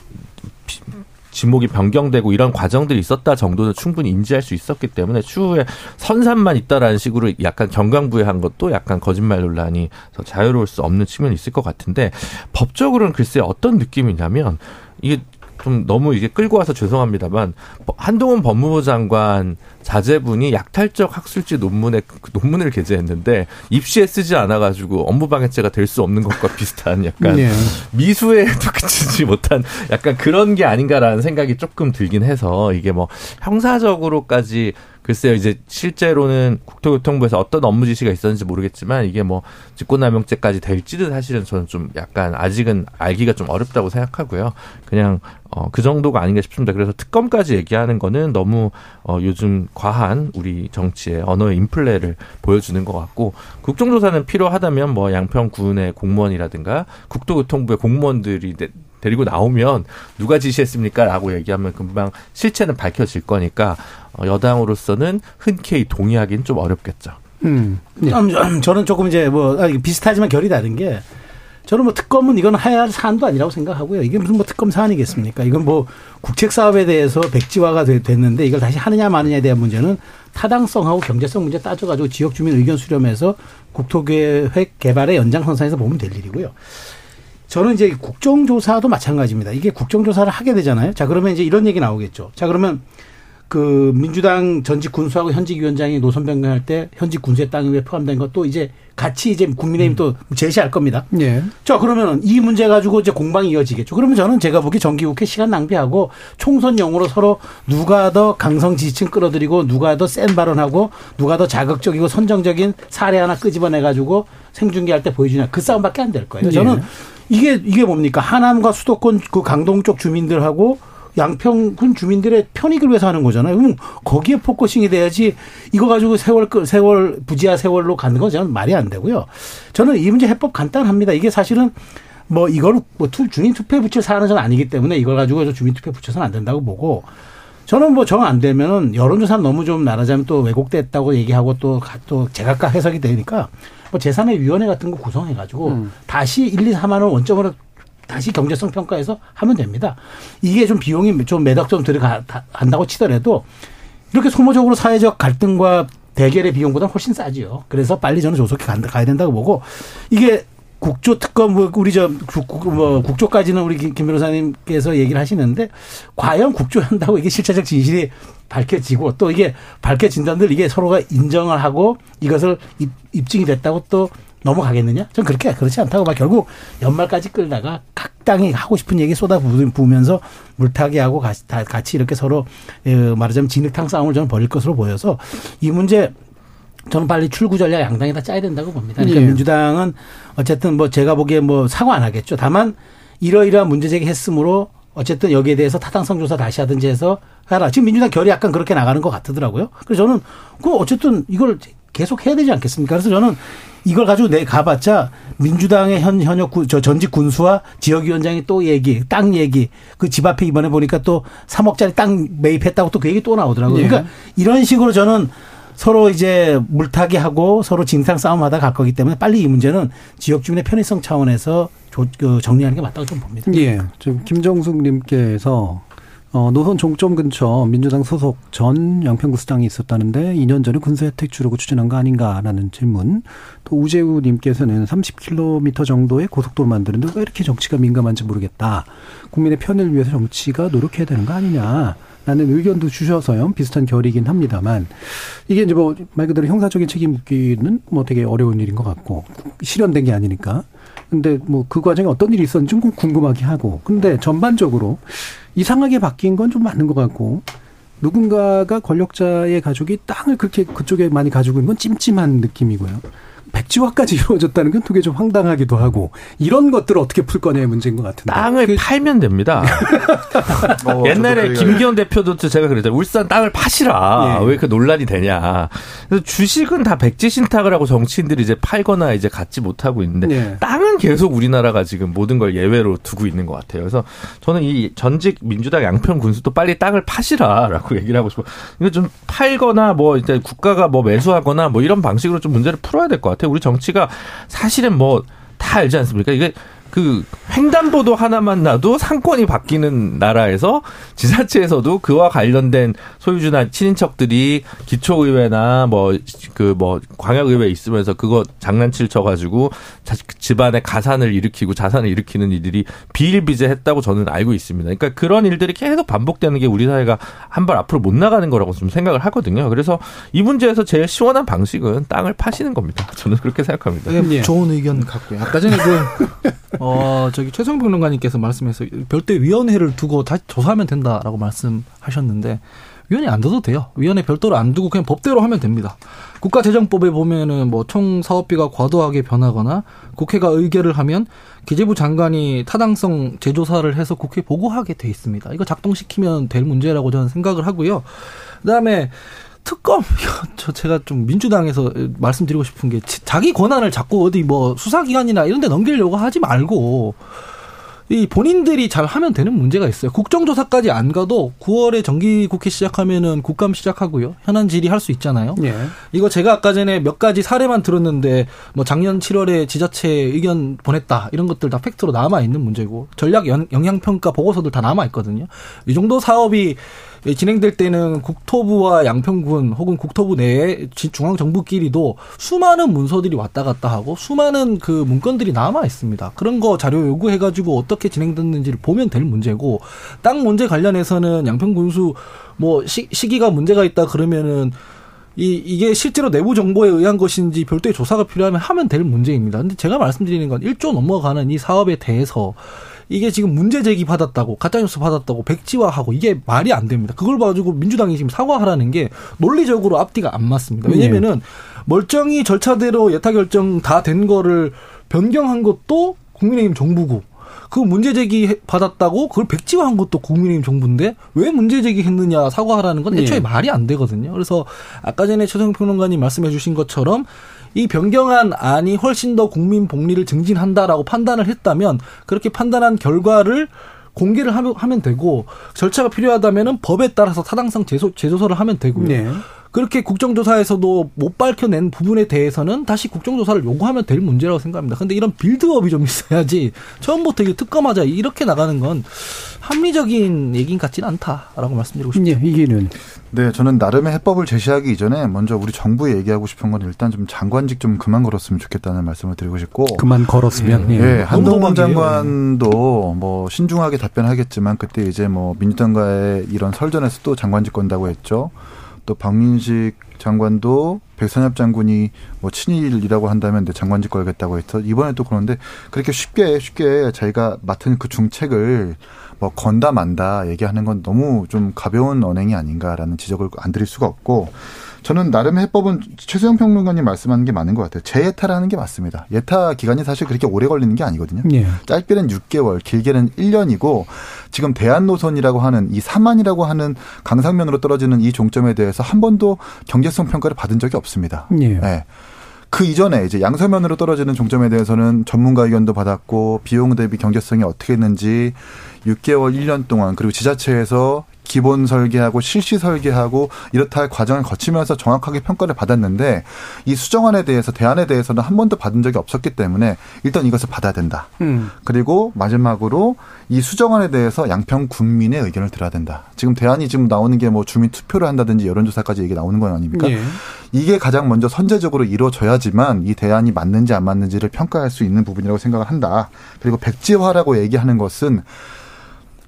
지목이 변경되고 이런 과정들이 있었다 정도는 충분히 인지할 수 있었기 때문에 추후에 선산만 있다라는 식으로 약간 경강부회한 것도 약간 거짓말 논란이 더 자유로울 수 없는 측면이 있을 것 같은데 법적으로는 글쎄 어떤 느낌이냐면 이게 좀 너무 이게 끌고 와서 죄송합니다만 한동훈 법무부 장관 자제분이 약탈적 학술지 논문에 그 논문을 게재했는데 입시에 쓰지 않아 가지고 업무방해죄가 될 수 없는 것과 비슷한 약간 네. 미수에도 그치지 못한 약간 그런 게 아닌가라는 생각이 조금 들긴 해서 이게 뭐 형사적으로까지 글쎄요 이제 실제로는 국토교통부에서 어떤 업무 지시가 있었는지 모르겠지만 이게 뭐 직권남용죄까지 될지도 사실은 저는 좀 약간 아직은 알기가 좀 어렵다고 생각하고요. 그냥 어, 그 정도가 아닌가 싶습니다. 그래서 특검까지 얘기하는 거는 너무 어, 요즘 과한 우리 정치의 언어의 인플레를 보여주는 것 같고 국정조사는 필요하다면 뭐 양평군의 공무원이라든가 국토교통부의 공무원들이 내- 데리고 나오면 누가 지시했습니까? 라고 얘기하면 금방 실체는 밝혀질 거니까 어, 여당으로서는 흔쾌히 동의하기는 좀 어렵겠죠. 음. 네. 음, 저는 조금 이제 뭐 아니, 비슷하지만 결이 다른 게 저는 뭐 특검은 이건 해야 할 사안도 아니라고 생각하고요. 이게 무슨 뭐 특검 사안이겠습니까? 이건 뭐 국책 사업에 대해서 백지화가 되- 됐는데 이걸 다시 하느냐 마느냐에 대한 문제는 타당성하고 경제성 문제 따져가지고 지역 주민 의견 수렴해서 국토계획 개발의 연장선상에서 보면 될 일이고요. 저는 이제 국정조사도 마찬가지입니다. 이게 국정조사를 하게 되잖아요. 자, 그러면 이제 이런 얘기 나오겠죠. 자, 그러면 그 민주당 전직 군수하고 현직 위원장이 노선 변경할 때 현직 군수의 땅이 왜 포함된 것도 이제 같이 이제 국민의힘 또 제시할 겁니다. 예. 자, 그러면은 이 문제 가지고 이제 공방이 이어지겠죠. 그러면 저는 제가 보기 정기국회 시간 낭비하고 총선용으로 서로 누가 더 강성 지지층 끌어들이고 누가 더 센 발언하고 누가 더 자극적이고 선정적인 사례 하나 끄집어내 가지고 생중계할 때 보여주냐 그 싸움밖에 안 될 거예요. 저는 이게 이게 뭡니까? 하남과 수도권 그 강동 쪽 주민들하고 양평군 주민들의 편익을 위해서 하는 거잖아요. 그럼 거기에 focusing이 돼야지 이거 가지고 세월 끌- 세월 부지하세월로 가는 건 저는 말이 안 되고요. 저는 이 문제 해법 간단합니다. 이게 사실은 뭐 이걸 뭐 투, 주민 투표에 붙일 사안은 아니기 때문에 이걸 가지고 저 주민 투표에 붙여서는 안 된다고 보고 저는 뭐 정 안 되면은 여론조사는 너무 좀 말하자면 또 왜곡됐다고 얘기하고 또, 가- 또 제각각 해석이 되니까 뭐 제3의 위원회 같은 거 구성해가지고 다시 1, 2, 3안 원점으로 다시 경제성 평가해서 하면 됩니다. 이게 좀 비용이 좀 매덕 좀 들어간다고 치더라도 이렇게 소모적으로 사회적 갈등과 대결의 비용보다 훨씬 싸지요. 그래서 빨리 저는 조속히 가야 된다고 보고 이게 국조 특검 뭐 우리 저 뭐 국조까지는 우리 김- 김 변호사님께서 얘기를 하시는데 과연 국조한다고 이게 실체적 진실이 밝혀지고 또 이게 밝혀진다는들 이게 서로가 인정을 하고 이것을 입, 입증이 됐다고 또 넘어가겠느냐? 전 그렇게 그렇지 않다고 막 결국 연말까지 끌다가 각 당이 하고 싶은 얘기 쏟아 부- 부으면서 물타기 하고 같이, 다 같이 이렇게 서로 어, 말하자면 진흙탕 싸움을 저는 벌일 것으로 보여서 이 문제 저는 빨리 출구 전략 양당이 다 짜야 된다고 봅니다. 그러니까 예. 민주당은 어쨌든 뭐 제가 보기에 뭐 사과 안 하겠죠. 다만 이러이러한 문제 제기했으므로 어쨌든 여기에 대해서 타당성 조사 다시 하든지 해서 하라. 지금 민주당 결이 약간 그렇게 나가는 것 같더라고요. 그래서 저는 그 어쨌든 이걸 계속 해야 되지 않겠습니까? 그래서 저는 이걸 가지고 내 가봤자 민주당의 현 현역 군, 저 전직 군수와 지역위원장이 또 얘기, 땅 얘기, 그 집 앞에 이번에 보니까 또 3억짜리 땅 매입했다고 또 그 얘기 또 나오더라고요. 예. 그러니까 이런 식으로 저는 서로 이제 물타기 하고 서로 진상 싸움하다 갈 거기 때문에 빨리 이 문제는 지역 주민의 편의성 차원에서 조- 그 정리하는 게 맞다고 좀 봅니다. 예. 지금 김정숙님께서 어, 노선 종점 근처 민주당 소속 전 양평구 수장이 있었다는데 2년 전에 군수 혜택 주려고 추진한 거 아닌가라는 질문. 또 우재우 님께서는 30km 정도의 고속도로 만드는데 왜 이렇게 정치가 민감한지 모르겠다. 국민의 편을 위해서 정치가 노력해야 되는 거 아니냐. 라는 의견도 주셔서요. 비슷한 결이긴 합니다만 이게 이제 뭐 말 그대로 형사적인 책임 묻기는 뭐 되게 어려운 일인 것 같고 실현된 게 아니니까. 근데 뭐 그 과정에 어떤 일이 있었는지 좀 궁금하게 하고. 근데 전반적으로 이상하게 바뀐 건 좀 맞는 것 같고 누군가가 권력자의 가족이 땅을 그렇게 그쪽에 많이 가지고 있는 건 찜찜한 느낌이고요. 백지화까지 이루어졌다는 건 되게 좀 황당하기도 하고 이런 것들을 어떻게 풀 거냐의 문제인 것 같은데. 땅을 팔면 됩니다. 어, 옛날에 그 김기현 대표도 제가 그랬잖아요. 울산 땅을 파시라. 예. 왜그 논란이 되냐. 그래서 주식은 다 백지 신탁을 하고 정치인들이 이제 팔거나 이제 갖지 못하고 있는데 예. 땅은 계속 우리나라가 지금 모든 걸 예외로 두고 있는 것 같아요. 그래서 저는 이 전직 민주당 양평 군수도 빨리 땅을 파시라라고 얘기를 하고 싶어. 이거 좀 팔거나 뭐 이제 국가가 뭐 매수하거나 뭐 이런 방식으로 좀 문제를 풀어야 될 것 같아요. 우리 정치가 사실은 뭐 다 알지 않습니까? 이게 그 횡단보도 하나만 놔도 상권이 바뀌는 나라에서 지자체에서도 그와 관련된 소유주나 친인척들이 기초의회나 뭐 그 뭐 광역의회 있으면서 그거 장난칠 쳐가지고 자- 집안에 가산을 일으키고 자산을 일으키는 일들이 비일비재했다고 저는 알고 있습니다. 그러니까 그런 일들이 계속 반복되는 게 우리 사회가 한 발 앞으로 못 나가는 거라고 좀 생각을 하거든요. 그래서 이 문제에서 제일 시원한 방식은 땅을 파시는 겁니다. 저는 그렇게 생각합니다. 네, 예. 좋은 의견 같고요. 아까 전에 그, 어, 저기 최성 평론가님께서 말씀해서 별도의 위원회를 두고 다시 조사하면 된다라고 말씀하셨는데, 위원회 안 둬도 돼요. 위원회 별도로 안 두고 그냥 법대로 하면 됩니다. 국가재정법에 보면은 뭐 총 사업비가 과도하게 변하거나 국회가 의결을 하면 기재부 장관이 타당성 재조사를 해서 국회에 보고하게 돼 있습니다. 이거 작동시키면 될 문제라고 저는 생각을 하고요. 그다음에 특검 저 제가 좀 민주당에서 말씀드리고 싶은 게 지- 자기 권한을 자꾸 어디 뭐 수사기관이나 이런 데 넘기려고 하지 말고 이 본인들이 잘 하면 되는 문제가 있어요. 국정조사까지 안 가도 9월에 정기국회 시작하면은 국감 시작하고요. 현안 질의할 수 있잖아요. 예. 이거 제가 아까 전에 몇 가지 사례만 들었는데 뭐 작년 7월에 지자체 의견 보냈다 이런 것들 다 팩트로 남아 있는 문제고 전략 연- 영향평가 보고서들 다 남아 있거든요. 이 정도 사업이 진행될 때는 국토부와 양평군 혹은 국토부 내에 지- 중앙 정부끼리도 수많은 문서들이 왔다 갔다 하고 수많은 그 문건들이 남아 있습니다. 그런 거 자료 요구해 가지고 어떻게 진행됐는지를 보면 될 문제고 땅 문제 관련해서는 양평군수 뭐 시, 시기가 문제가 있다 그러면은 이, 이게 실제로 내부 정보에 의한 것인지 별도의 조사가 필요하면 하면 될 문제입니다. 근데 제가 말씀드리는 건 1조 넘어가는 이 사업에 대해서 이게 지금 문제 제기 받았다고, 가짜뉴스 받았다고, 백지화하고 이게 말이 안 됩니다. 그걸 봐가지고 민주당이 지금 사과하라는 게 논리적으로 앞뒤가 안 맞습니다. 왜냐면은 멀쩡히 절차대로 예타 결정 다 된 거를 변경한 것도 국민의힘 정부고, 그 문제 제기 받았다고 그걸 백지화한 것도 국민의힘 정부인데 왜 문제 제기했느냐 사과하라는 건 애초에 예. 말이 안 되거든요. 그래서 아까 전에 최성 평론가님 말씀해 주신 것처럼 이 변경한 안이 훨씬 더 국민 복리를 증진한다라고 판단을 했다면 그렇게 판단한 결과를 공개를 하면, 되고 절차가 필요하다면은 법에 따라서 타당성 제소, 재조사를 하면 되고요. 네. 그렇게 국정조사에서도 못 밝혀낸 부분에 대해서는 다시 국정조사를 요구하면 될 문제라고 생각합니다. 근데 이런 빌드업이 좀 있어야지 처음부터 이게 특검하자 이렇게 나가는 건 합리적인 얘기인 같지는 않다라고 말씀드리고 싶습니다. 예, 이기는. 네, 저는 나름의 해법을 제시하기 이전에 먼저 우리 정부에 얘기하고 싶은 건 일단 좀 장관직 좀 그만 걸었으면 좋겠다는 말씀을 드리고 싶고. 그만 걸었으면. 예, 예. 한동훈 장관도 뭐 신중하게 답변하겠지만 그때 이제 뭐 민주당과의 이런 설전에서 또 장관직 건다고 했죠. 또 박민식 장관도 백선엽 장군이 뭐 친일이라고 한다면 내 장관직 걸겠다고 했어. 이번에 또 그런데 그렇게 쉽게 쉽게 자기가 맡은 그 중책을 뭐 건다 만다 얘기하는 건 너무 좀 가벼운 언행이 아닌가라는 지적을 안 드릴 수가 없고 저는 나름 해법은 최수영 평론가님 말씀하는 게 맞는 것 같아요. 재예타라는 게 맞습니다. 예타 기간이 사실 그렇게 오래 걸리는 게 아니거든요. 예. 짧게는 6개월, 길게는 1년이고 지금 대한노선이라고 하는 이 사만이라고 하는 강상면으로 떨어지는 이 종점에 대해서 한 번도 경제성 평가를 받은 적이 없습니다. 예. 네. 그 이전에 이제 양서면으로 떨어지는 종점에 대해서는 전문가 의견도 받았고 비용 대비 경제성이 어떻게 했는지 6개월, 1년 동안 그리고 지자체에서 기본 설계하고 실시 설계하고 이렇다 할 과정을 거치면서 정확하게 평가를 받았는데 이 수정안에 대해서 대안에 대해서는 한 번도 받은 적이 없었기 때문에 일단 이것을 받아야 된다. 음. 그리고 마지막으로 이 수정안에 대해서 양평 국민의 의견을 들어야 된다. 지금 대안이 지금 나오는 게 뭐 주민 투표를 한다든지 여론조사까지 얘기 나오는 건 아닙니까? 예. 이게 가장 먼저 선제적으로 이루어져야지만 이 대안이 맞는지 안 맞는지를 평가할 수 있는 부분이라고 생각을 한다. 그리고 백지화라고 얘기하는 것은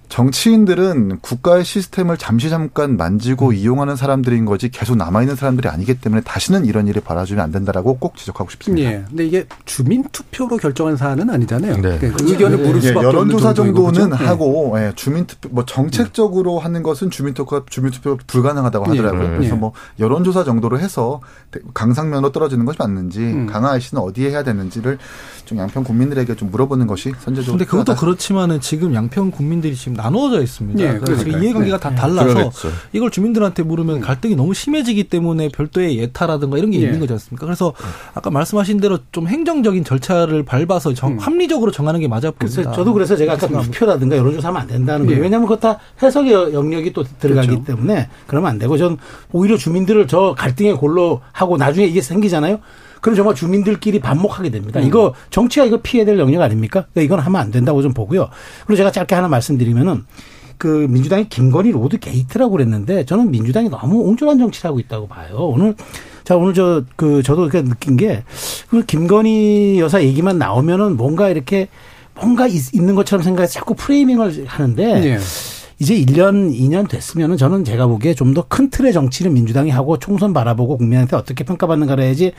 정치인들은 국가의 시스템을 잠시 잠깐 만지고 이용하는 사람들인 거지 계속 남아있는 사람들이 아니기 때문에 다시는 이런 일이 벌어지면 안 된다라고 꼭 지적하고 싶습니다. 예. 근데 이게 주민 투표로 결정한 사안은 아니잖아요. 네. 그러니까 그 의견을 물을 예, 수밖에 여론조사 정도는 그죠? 예. 하고 예, 주민 투표 뭐 정책적으로 하는 것은 주민 투표 주민 투표 불가능하다고 하더라고요. 예. 그래서 예. 뭐 여론조사 정도로 해서 강상면으로 떨어지는 것이 맞는지 음. 강화 IC는 어디에 해야 되는지를 좀 양평 국민들에게 좀 물어보는 것이 선제적으로 근데 그것도 필요하다. 그렇지만은 지금 양평 국민들이 지금 나누어져 있습니다. 예, 그래서 그러니까요. 이해관계가 네. 다 달라서 그러겠죠. 이걸 주민들한테 물으면 갈등이 너무 심해지기 때문에 별도의 예타라든가 이런 게 예. 있는 거지 않습니까? 그래서 아까 말씀하신 대로 좀 행정적인 절차를 밟아서 정- 음. 합리적으로 정하는 게 맞아 보입니다. 저도 그래서 제가 아까 투표라든가 여론조사 하면 안 된다는 거예요. 예. 왜냐하면 그거 다 해석의 영역이 또 들어가기 그렇죠. 때문에 그러면 안 되고 전 오히려 주민들을 저 갈등의 골로 하고 나중에 이게 생기잖아요. 그럼 정말 주민들끼리 반목하게 됩니다. 이거 정치가 이거 피해야 될 영역 아닙니까? 그러니까 이건 하면 안 된다고 좀 보고요. 그리고 제가 짧게 하나 말씀드리면은 그 민주당이 김건희 로드 게이트라고 그랬는데 저는 민주당이 너무 옹졸한 정치를 하고 있다고 봐요. 오늘 자 오늘 저 그 저도 그렇게 느낀 게그 김건희 여사 얘기만 나오면은 뭔가 이렇게 뭔가 있, 는 것처럼 생각해서 자꾸 프레이밍을 하는데 예. 이제 1년, 2년 됐으면은 저는 제가 보기에 좀 더 큰 틀의 정치를 민주당이 하고 총선 바라보고 국민한테 어떻게 평가받는가 해야지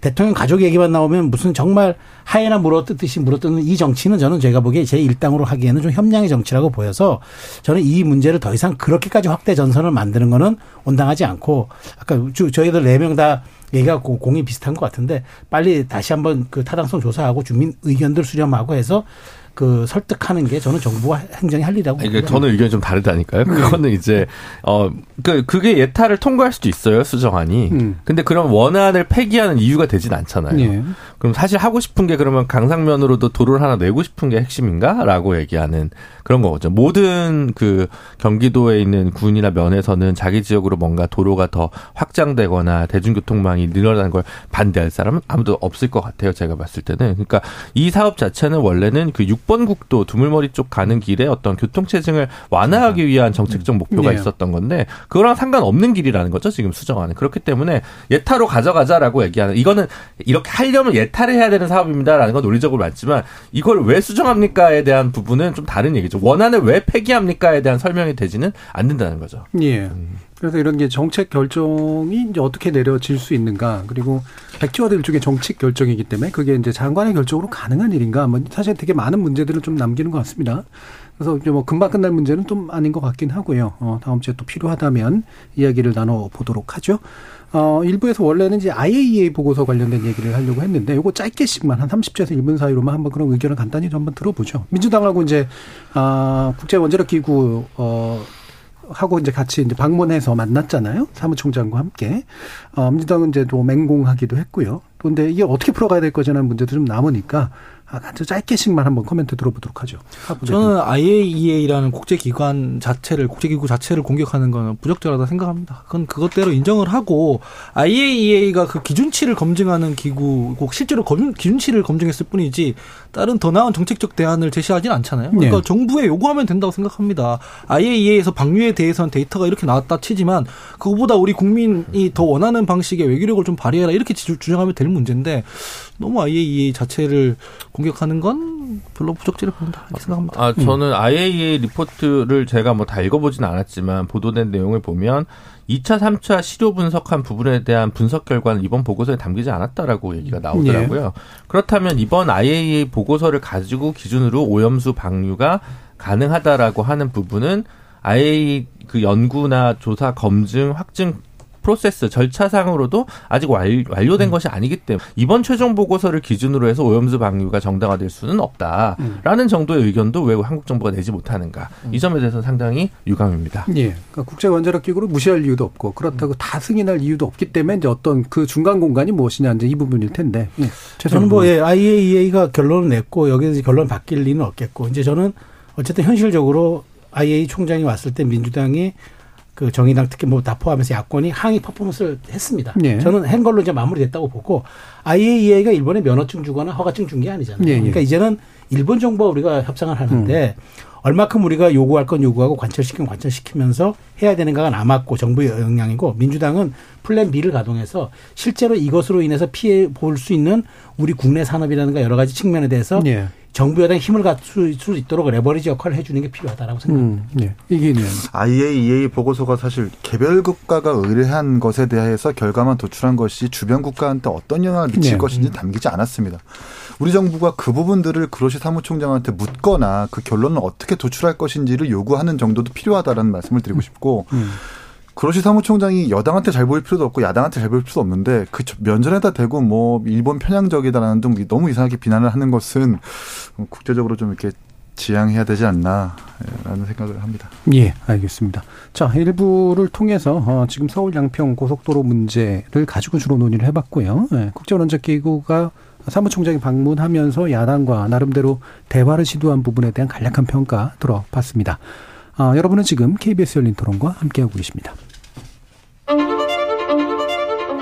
대통령 가족 얘기만 나오면 무슨 정말 하이나 물어뜯듯이 물어뜯는 이 정치는 저는 제가 보기에 제 일당으로 하기에는 좀 협량의 정치라고 보여서 저는 이 문제를 더 이상 그렇게까지 확대 전선을 만드는 거는 온당하지 않고 아까 주- 저희들 네 명 다 얘기가 고- 공이 비슷한 것 같은데 빨리 다시 한번 그 타당성 조사하고 주민 의견들 수렴하고 해서 그 설득하는 게 저는 정부와 행정이 할 일이라고 이게 봅니다. 저는 의견이 좀 다르다니까요. 그거는 이제 어그 그게 예타를 통과할 수도 있어요 수정안이. 음. 근데 그럼 원안을 폐기하는 이유가 되진 않잖아요. 예. 그럼 사실 하고 싶은 게 그러면 강상면으로도 도로를 하나 내고 싶은 게 핵심인가라고 얘기하는 그런 거죠. 모든 그 경기도에 있는 군이나 면에서는 자기 지역으로 뭔가 도로가 더 확장되거나 대중교통망이 늘어나는 걸 반대할 사람은 아무도 없을 것 같아요. 제가 봤을 때는. 그러니까 이 사업 자체는 원래는 그 6번 국도 두물머리 쪽 가는 길에 어떤 교통체증을 완화하기 위한 정책적 목표가 예. 있었던 건데 그거랑 상관없는 길이라는 거죠. 지금 수정안은. 그렇기 때문에 예타로 가져가자라고 얘기하는 이거는 이렇게 하려면 예타를 해야 되는 사업입니다라는 건 논리적으로 맞지만 이걸 왜 수정합니까에 대한 부분은 좀 다른 얘기죠. 원안을 왜 폐기합니까에 대한 설명이 되지는 않는다는 거죠. 예. 그래서 이런 게 정책 결정이 이제 어떻게 내려질 수 있는가 그리고 백지화도 일종의 정책 결정이기 때문에 그게 이제 장관의 결정으로 가능한 일인가 뭐 사실 되게 많은 문제들을 좀 남기는 것 같습니다. 그래서 이제 뭐 금방 끝날 문제는 좀 아닌 것 같긴 하고요. 어, 다음 주에 또 필요하다면 이야기를 나눠 보도록 하죠. 어, 일부에서 원래는 이제 IAEA 보고서 관련된 얘기를 하려고 했는데 요거 짧게씩만 한 30초에서 1분 사이로만 한번 그런 의견을 간단히 좀 한번 들어보죠. 민주당하고 이제 아, 국제 원자력 기구 어 하고 이제 같이 이제 방문해서 만났잖아요. 사무총장과 함께. 어, 민주당은 이제 또 맹공하기도 했고요. 또 근데 이게 어떻게 풀어가야 될 거냐는 문제도 좀 남으니까 아주 짧게씩만 한번 코멘트 들어보도록 하죠. 저는 IAEA라는 국제기관 자체를 국제기구 자체를 공격하는 건 부적절하다 생각합니다. 그건 그것대로 인정을 하고 IAEA가 그 기준치를 검증하는 기구고 실제로 검, 기준치를 검증했을 뿐이지 다른 더 나은 정책적 대안을 제시하진 않잖아요. 그러니까 네. 정부에 요구하면 된다고 생각합니다. IAEA에서 방류에 대해서는 데이터가 이렇게 나왔다 치지만 그거보다 우리 국민이 더 원하는 방식의 외교력을 좀 발휘해라 이렇게 주- 주장하면 될 문제인데 너무 IAEA 자체를 공격하는 건 별로 부적절해 보인다 이렇게 생각합니다. 아, 저는 IAEA 리포트를 제가 뭐 다 읽어보진 않았지만 보도된 내용을 보면 2차, 3차 시료 분석한 부분에 대한 분석 결과는 이번 보고서에 담기지 않았다라고 얘기가 나오더라고요. 그렇다면 이번 IAEA 보고서를 가지고 기준으로 오염수 방류가 가능하다라고 하는 부분은 IAEA 그 연구나 조사, 검증, 확증 프로세스 절차상으로도 아직 완, 완료된 것이 아니기 때문에 이번 최종 보고서를 기준으로 해서 오염수 방류가 정당화될 수는 없다라는 정도의 의견도 왜 한국 정부가 내지 못하는가 이 점에 대해서 상당히 유감입니다. 예. 그러니까 국제 원자력 기구를 무시할 이유도 없고 그렇다고 다 승인할 이유도 없기 때문에 이제 어떤 그 중간 공간이 무엇이냐 이제 이 부분일 텐데. 예. 저는 뭐 예, IAEA가 결론을 냈고 여기서 결론 바뀔 리는 없겠고 이제 저는 어쨌든 현실적으로 IAEA 총장이 왔을 때 민주당이 그 정의당 특히 뭐 다 포함해서 야권이 항의 퍼포먼스를 했습니다. 예. 저는 한 걸로 이제 마무리됐다고 보고 IAEA가 일본에 면허증 주거나 허가증 준 게 아니잖아요. 예, 예. 그러니까 이제는 일본 정부와 우리가 협상을 하는데 얼마큼 우리가 요구할 건 요구하고 관철시키면 관철시키면서 해야 되는가가 남았고 정부의 영향이고 민주당은 플랜 B를 가동해서 실제로 이것으로 인해서 피해 볼 수 있는 우리 국내 산업이라든가 여러 가지 측면에 대해서 예. 정부 여당이 힘을 갖출 수 있도록 레버리지 역할을 해주는 게 필요하다라고 생각합니다. 음, 예. 이게 의원. IAEA 보고서가 사실 개별 국가가 의뢰한 것에 대해서 결과만 도출한 것이 주변 국가한테 어떤 영향을 미칠 네. 것인지 담기지 않았습니다. 우리 정부가 그 부분들을 그로시 사무총장한테 묻거나 그 결론을 어떻게 도출할 것인지를 요구하는 정도도 필요하다라는 말씀을 드리고 싶고 음. 그로시 사무총장이 여당한테 잘 보일 필요도 없고 야당한테 잘 보일 필요도 없는데 그 면전에다 대고 뭐 일본 편향적이다라는 등 너무 이상하게 비난을 하는 것은 국제적으로 좀 이렇게 지양해야 되지 않나라는 생각을 합니다. 예, 알겠습니다. 자, 일부를 통해서 어, 지금 서울 양평 고속도로 문제를 가지고 주로 논의를 해봤고요. 예, 국제원자기구가 사무총장이 방문하면서 야당과 나름대로 대화를 시도한 부분에 대한 간략한 평가 들어봤습니다. 아, 여러분은 지금 KBS 열린 토론과 함께하고 계십니다.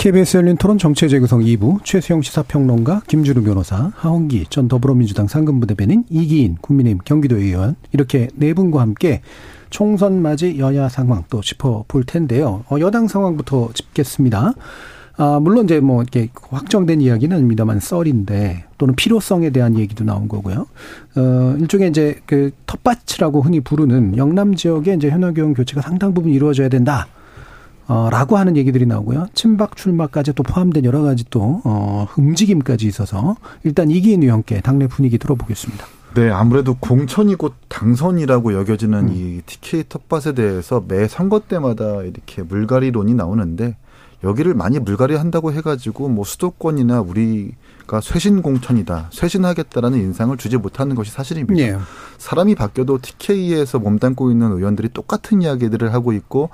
KBS 열린 토론 정체 재 구성 2부 최수영 시사평론가 김주루 변호사 하홍기 전 더불어민주당 상근부대변인 이기인 국민의힘 경기도 의원 이렇게 네 분과 함께 총선 맞이 여야 상황 또 짚어볼 텐데요. 어, 여당 상황부터 짚겠습니다. 아, 물론 이제 뭐 이렇게 확정된 이야기는 아닙니다만 썰인데 또는 필요성에 대한 얘기도 나온 거고요. 어, 일종의 이제 그 텃밭이라고 흔히 부르는 영남 지역의 이제 현역교원 교체가 상당 부분 이루어져야 된다. 어, 라고 하는 얘기들이 나오고요. 친박 출마까지 또 포함된 여러 가지 또, 어, 움직임까지 있어서 일단 이기인 의원께 당내 분위기 들어보겠습니다. 네, 아무래도 공천이 곧 당선이라고 여겨지는 음. 이 TK 텃밭에 대해서 매 선거 때마다 이렇게 물갈이론이 나오는데 여기를 많이 물갈이 한다고 해가지고 뭐 수도권이나 우리 가 쇄신 공천이다, 쇄신하겠다라는 인상을 주지 못하는 것이 사실입니다. 예. 사람이 바뀌어도 TK에서 몸담고 있는 의원들이 똑같은 이야기들을 하고 있고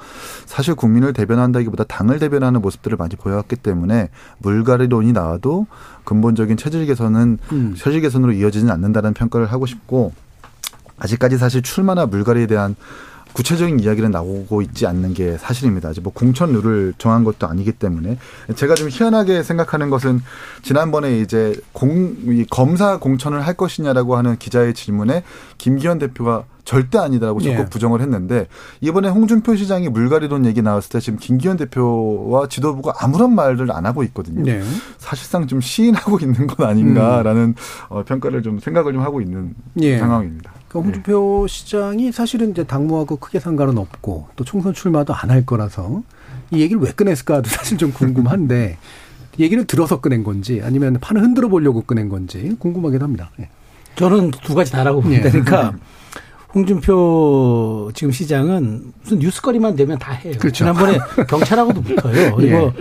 사실 국민을 대변한다기보다 당을 대변하는 모습들을 많이 보여왔기 때문에 물갈이론이 나와도 근본적인 체질 개선은 음. 체질 개선으로 이어지지는 않는다는 평가를 하고 싶고 아직까지 사실 출마나 물갈이에 대한 구체적인 이야기는 나오고 있지 않는 게 사실입니다. 아직 뭐 공천 룰을 정한 것도 아니기 때문에 제가 좀 희한하게 생각하는 것은 지난번에 이제 공, 이 검사 공천을 할 것이냐라고 하는 기자의 질문에 김기현 대표가 절대 아니다라고 적극 예. 부정을 했는데 이번에 홍준표 시장이 물갈이론 얘기 나왔을 때 지금 김기현 대표와 지도부가 아무런 말을 안 하고 있거든요. 네. 사실상 좀 시인하고 있는 건 아닌가라는 어, 평가를 좀 생각을 좀 하고 있는 예. 상황입니다. 그 홍준표 시장이 사실은 이제 당무하고 크게 상관은 없고 또 총선 출마도 안 할 거라서 이 얘기를 왜 꺼냈을까도 사실 좀 궁금한데 얘기를 들어서 꺼낸 건지 아니면 판을 흔들어 보려고 꺼낸 건지 궁금하긴 합니다. 예. 저는 두 가지 다라고 예. 봅니다. 그러니까 홍준표 지금 시장은 무슨 뉴스거리만 되면 다 해요. 그렇죠. 지난번에 경찰하고도 붙어요. 그리고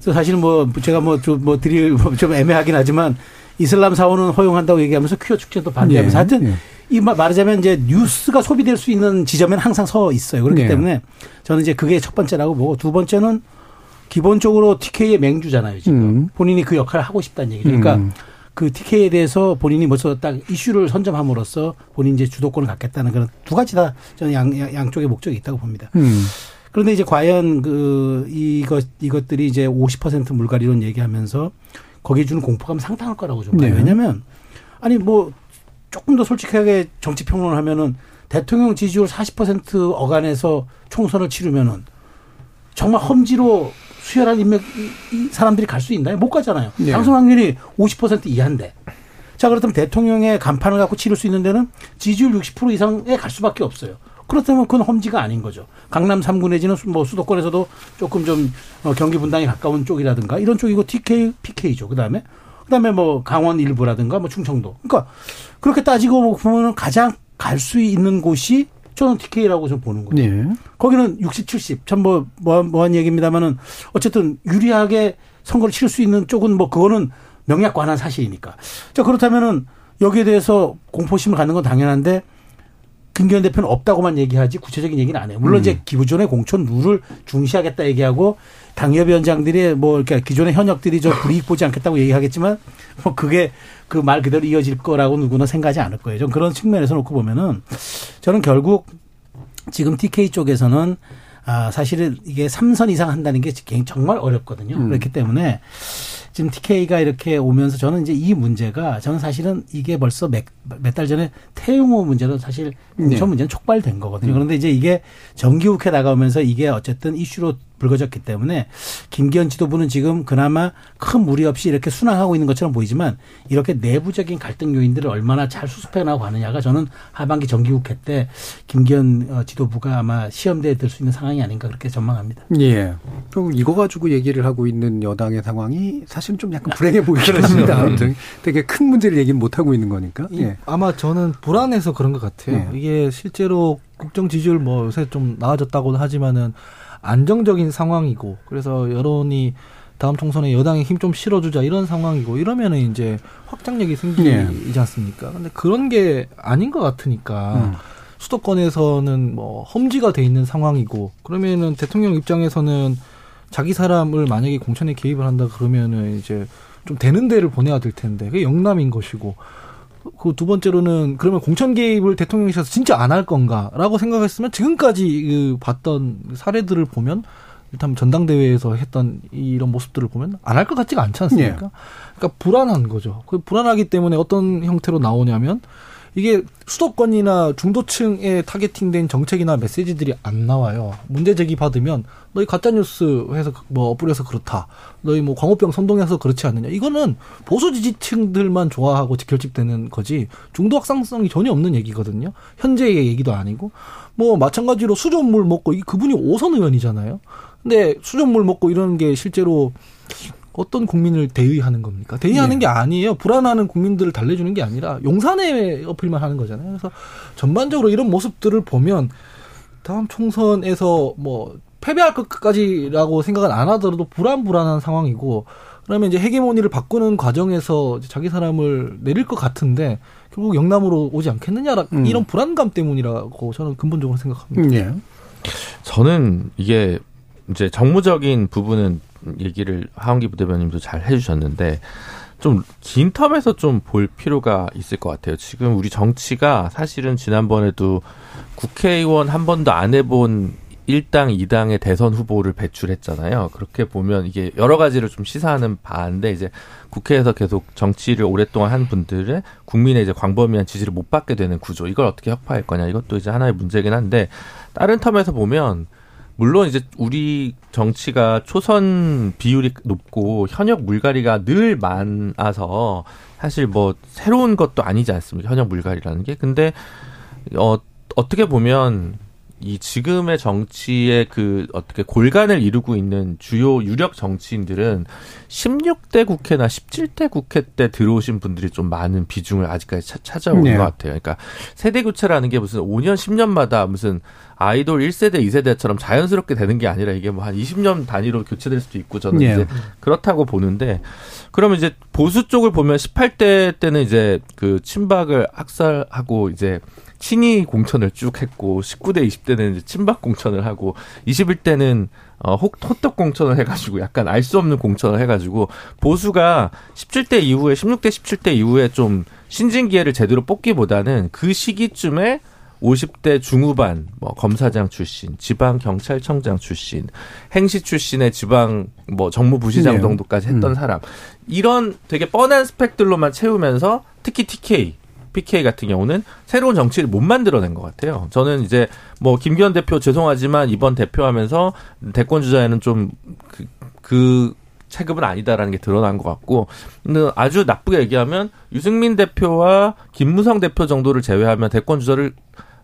사실 뭐 제가 뭐좀 뭐 드릴 뭐좀 애매하긴 하지만 이슬람 사원은 허용한다고 얘기하면서 퀴어 축제도 반대하면서 예. 하여튼 예. 이 말- 말하자면 이제 뉴스가 소비될 수 있는 지점에는 항상 서 있어요. 그렇기 네. 때문에 저는 이제 그게 첫 번째라고 보고 두 번째는 기본적으로 TK의 맹주잖아요. 지금 음. 본인이 그 역할을 하고 싶다는 얘기죠. 그러니까 음. 그 TK에 대해서 본인이 벌써 딱 이슈를 선점함으로써 본인 이제 주도권을 갖겠다는 그런 두 가지 다 저는 양, 양- 양 쪽의 목적이 있다고 봅니다. 음. 그런데 이제 과연 그 이것 이것들이 이제 50% 물갈이론 얘기하면서 거기에 주는 공포감 상당할 거라고 좀 봐요. 네. 왜냐하면 아니 뭐 조금 더 솔직하게 정치 평론을 하면은 대통령 지지율 40% 어간에서 총선을 치르면은 정말 험지로 수혈한 인맥 사람들이 갈 수 있나요? 못 가잖아요. 네. 당선 확률이 50% 이하인데. 자 그렇다면 대통령의 간판을 갖고 치를 수 있는 데는 지지율 60% 이상에 갈 수밖에 없어요. 그렇다면 그건 험지가 아닌 거죠. 강남 3구 내지는 수- 뭐 수도권에서도 조금 좀 어, 경기 분당에 가까운 쪽이라든가 이런 쪽이고 TK, PK죠. 그 다음에 그다음에 뭐 강원 일부라든가 뭐 충청도. 그러니까 그렇게 따지고 보면 가장 갈 수 있는 곳이 저는 TK라고 좀 보는 거예요. 네. 거기는 60, 70. 참 뭐, 뭐, 뭐한 얘기입니다만은 어쨌든 유리하게 선거를 치를 수 있는 쪽은 뭐 그거는 명약관한 사실이니까. 자, 그렇다면은 여기에 대해서 공포심을 갖는 건 당연한데 김기현 대표는 없다고만 얘기하지 구체적인 얘기는 안 해요. 물론 이제 기존의 공천 룰을 중시하겠다 얘기하고 당협위원장들이 뭐 이렇게 기존의 현역들이 저 불이익 보지 않겠다고 얘기하겠지만 뭐 그게 그 말 그대로 이어질 거라고 누구나 생각하지 않을 거예요. 좀 그런 측면에서 놓고 보면은 저는 결국 지금 TK 쪽에서는 아, 사실은 이게 3선 이상 한다는 게 정말 어렵거든요. 음. 그렇기 때문에 지금 TK가 이렇게 오면서 저는 이제 이 문제가 저는 사실은 이게 벌써 몇 달 전에 태용호 문제로 사실 공천 네. 문제는 촉발된 거거든요. 그런데 이제 이게 정기국회 나가면서 이게 어쨌든 이슈로 불거졌기 때문에 김기현 지도부는 지금 그나마 큰 무리 없이 이렇게 순항하고 있는 것처럼 보이지만 이렇게 내부적인 갈등 요인들을 얼마나 잘 수습해 나가고 가느냐가 저는 하반기 정기국회 때 김기현 어, 지도부가 아마 시험대에 들 수 있는 상황이 아닌가 그렇게 전망합니다. 예. 결국 이거 가지고 얘기를 하고 있는 여당의 상황이 사실은 좀 약간 불행해 보이긴 합니다. 아무튼 되게 큰 문제를 얘기는 못 하고 있는 거니까. 이- 예. 아마 저는 불안해서 그런 것 같아요. 네. 이게 실제로 국정 지지율 뭐 요새 좀 나아졌다고는 하지만은 안정적인 상황이고 그래서 여론이 다음 총선에 여당에 힘 좀 실어주자 이런 상황이고 이러면은 이제 확장력이 생기지 네. 않습니까? 근데 그런 게 아닌 것 같으니까 음. 수도권에서는 뭐 험지가 돼 있는 상황이고 그러면은 대통령 입장에서는 자기 사람을 만약에 공천에 개입을 한다 그러면은 이제 좀 되는 데를 보내야 될 텐데 그게 영남인 것이고 그 두 번째로는 그러면 공천 개입을 대통령이셔서 진짜 안 할 건가라고 생각했으면 지금까지 그 봤던 사례들을 보면 일단 전당대회에서 했던 이런 모습들을 보면 안 할 것 같지가 않지 않습니까? 그러니까 불안한 거죠. 그 불안하기 때문에 어떤 형태로 나오냐면 이게 수도권이나 중도층에 타겟팅된 정책이나 메시지들이 안 나와요. 문제 제기 받으면 너희 가짜 뉴스 해서 뭐 업불해서 그렇다. 너희 뭐 광우병 선동해서 그렇지 않느냐. 이거는 보수 지지층들만 좋아하고 결집되는 거지 중도 확산성이 전혀 없는 얘기거든요. 현재의 얘기도 아니고 뭐 마찬가지로 수돗물 먹고 이 그분이 오선 의원이잖아요. 근데 수돗물 먹고 이러는 게 실제로 어떤 국민을 대의하는 겁니까? 대의하는 게 아니에요. 불안하는 국민들을 달래주는 게 아니라 용산에 어필만 하는 거잖아요. 그래서 전반적으로 이런 모습들을 보면 다음 총선에서 뭐 패배할 것까지라고 생각은 안 하더라도 불안불안한 상황이고 그러면 이제 헤게모니를 바꾸는 과정에서 이제 자기 사람을 내릴 것 같은데 결국 영남으로 오지 않겠느냐 음. 이런 불안감 때문이라고 저는 근본적으로 생각합니다. 예. 저는 이게 이제 정무적인 부분은 얘기를 하원기 부대변님도 잘 해주셨는데 좀 긴 텀에서 좀 볼 필요가 있을 것 같아요. 지금 우리 정치가 사실은 지난번에도 국회의원 한 번도 안 해본 1당, 2당의 대선 후보를 배출했잖아요. 그렇게 보면 이게 여러 가지를 좀 시사하는 바인데 이제 국회에서 계속 정치를 오랫동안 한 분들의 국민의 이제 광범위한 지지를 못 받게 되는 구조. 이걸 어떻게 혁파할 거냐. 이것도 이제 하나의 문제긴 한데 다른 텀에서 보면 물론 이제 우리 정치가 초선 비율이 높고 현역 물갈이가 늘 많아서 사실 뭐 새로운 것도 아니지 않습니까? 현역 물갈이라는 게. 근데 어 어떻게 보면 이 지금의 정치의 그 어떻게 골간을 이루고 있는 주요 유력 정치인들은 16대 국회나 17대 국회 때 들어오신 분들이 좀 많은 비중을 아직까지 차, 찾아오는 네. 것 같아요. 그러니까 세대 교체라는 게 무슨 5년, 10년마다 무슨 아이돌 1세대, 2세대처럼 자연스럽게 되는 게 아니라 이게 뭐 한 20년 단위로 교체될 수도 있고 저는 네. 이제 그렇다고 보는데 그러면 이제 보수 쪽을 보면 18대 때는 이제 그 친박을 학살하고 이제 친이 공천을 쭉 했고 19대 20대는 이제 친박 공천을 하고 21대는 어, 혹, 호떡 공천을 해가지고 약간 알 수 없는 공천을 해가지고 보수가 17대 이후에 16대 17대 이후에 좀 신진 기회를 제대로 뽑기보다는 그 시기쯤에 50대 중후반 뭐 검사장 출신, 지방 경찰청장 출신, 행시 출신의 지방 뭐 정무부시장 네. 정도까지 했던 음. 사람 이런 되게 뻔한 스펙들로만 채우면서 특히 TK PK 같은 경우는 새로운 정치를 못 만들어낸 것 같아요. 저는 이제 뭐 김기현 대표 죄송하지만 이번 대표하면서 대권 주자에는 좀그 그 체급은 아니다라는 게 드러난 것 같고, 아주 나쁘게 얘기하면 유승민 대표와 김무성 대표 정도를 제외하면 대권 주자를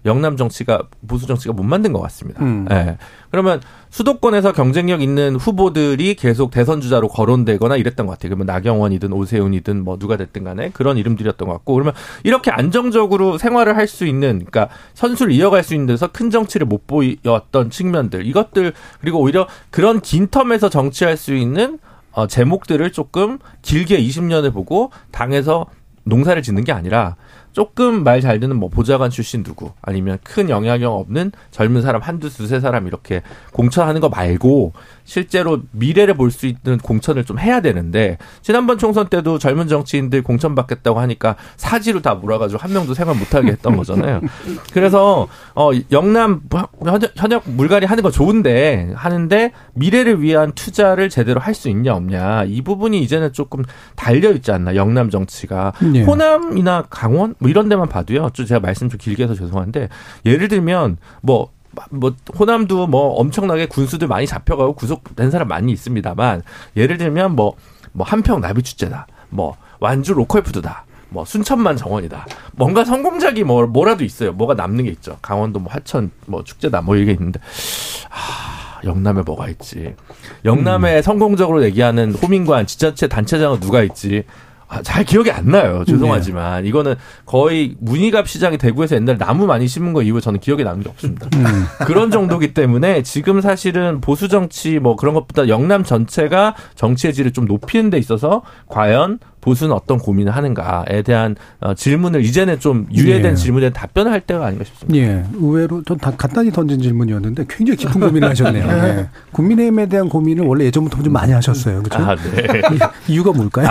영남 정치가 보수 정치가 못 만든 것 같습니다. 음. 예. 그러면 수도권에서 경쟁력 있는 후보들이 계속 대선 주자로 거론되거나 이랬던 것 같아요. 그러면 나경원이든 오세훈이든 뭐 누가 됐든 간에 그런 이름들이었던 것 같고 그러면 이렇게 안정적으로 생활을 할 수 있는 그러니까 선수를 이어갈 수 있는 데서 큰 정치를 못 보였던 측면들 이것들 그리고 오히려 그런 긴 텀에서 정치할 수 있는 어, 제목들을 조금 길게 20년을 보고 당에서 농사를 짓는 게 아니라 조금 말 잘 듣는 뭐 보좌관 출신 누구 아니면 큰 영향력 없는 젊은 사람 한두 두세 사람 이렇게 공천하는 거 말고 실제로 미래를 볼 수 있는 공천을 좀 해야 되는데 지난번 총선 때도 젊은 정치인들 공천 받겠다고 하니까 사지로 다 몰아가지고 한 명도 생활 못하게 했던 거잖아요. 그래서 어 영남 현역, 현역 물갈이 하는 거 좋은데 하는데 미래를 위한 투자를 제대로 할 수 있냐 없냐 이 부분이 이제는 조금 달려 있지 않나 영남 정치가 네. 호남이나 강원 뭐 이런 데만 봐도요. 좀 제가 말씀 좀 길게 해서 죄송한데 예를 들면 뭐. 뭐 호남도 뭐 엄청나게 군수들 많이 잡혀가고 구속된 사람 많이 있습니다만 예를 들면 뭐 뭐 한평 나비 축제다 뭐 완주 로컬 푸드다 뭐 순천만 정원이다. 뭔가 성공작이 뭐 뭐라도 있어요. 뭐가 남는 게 있죠. 강원도 뭐 하천 뭐 축제다 뭐 이게 있는데. 아 영남에 뭐가 있지? 영남에 성공적으로 얘기하는 호민관 지자체 단체장은 누가 있지? 아, 잘 기억이 안 나요. 죄송하지만 이거는 거의 문희갑 시장이 대구에서 옛날에 나무 많이 심은 거 이후에 저는 기억에 남는 게 없습니다. 그런 정도기 때문에 지금 사실은 보수 정치 뭐 그런 것보다 영남 전체가 정치의 질을 좀 높이는 데 있어서 과연 보수는 어떤 고민을 하는가에 대한 어, 질문을 이제는 좀 유예된 예. 질문에 답변을 할 때가 아닌가 싶습니다. 예, 의외로 좀다 간단히 던진 질문이었는데 굉장히 깊은 고민을 하셨네요. 예. 국민의힘에 대한 고민을 원래 예전부터 좀 많이 하셨어요. 그렇죠? 아, 네. 이유가 뭘까요?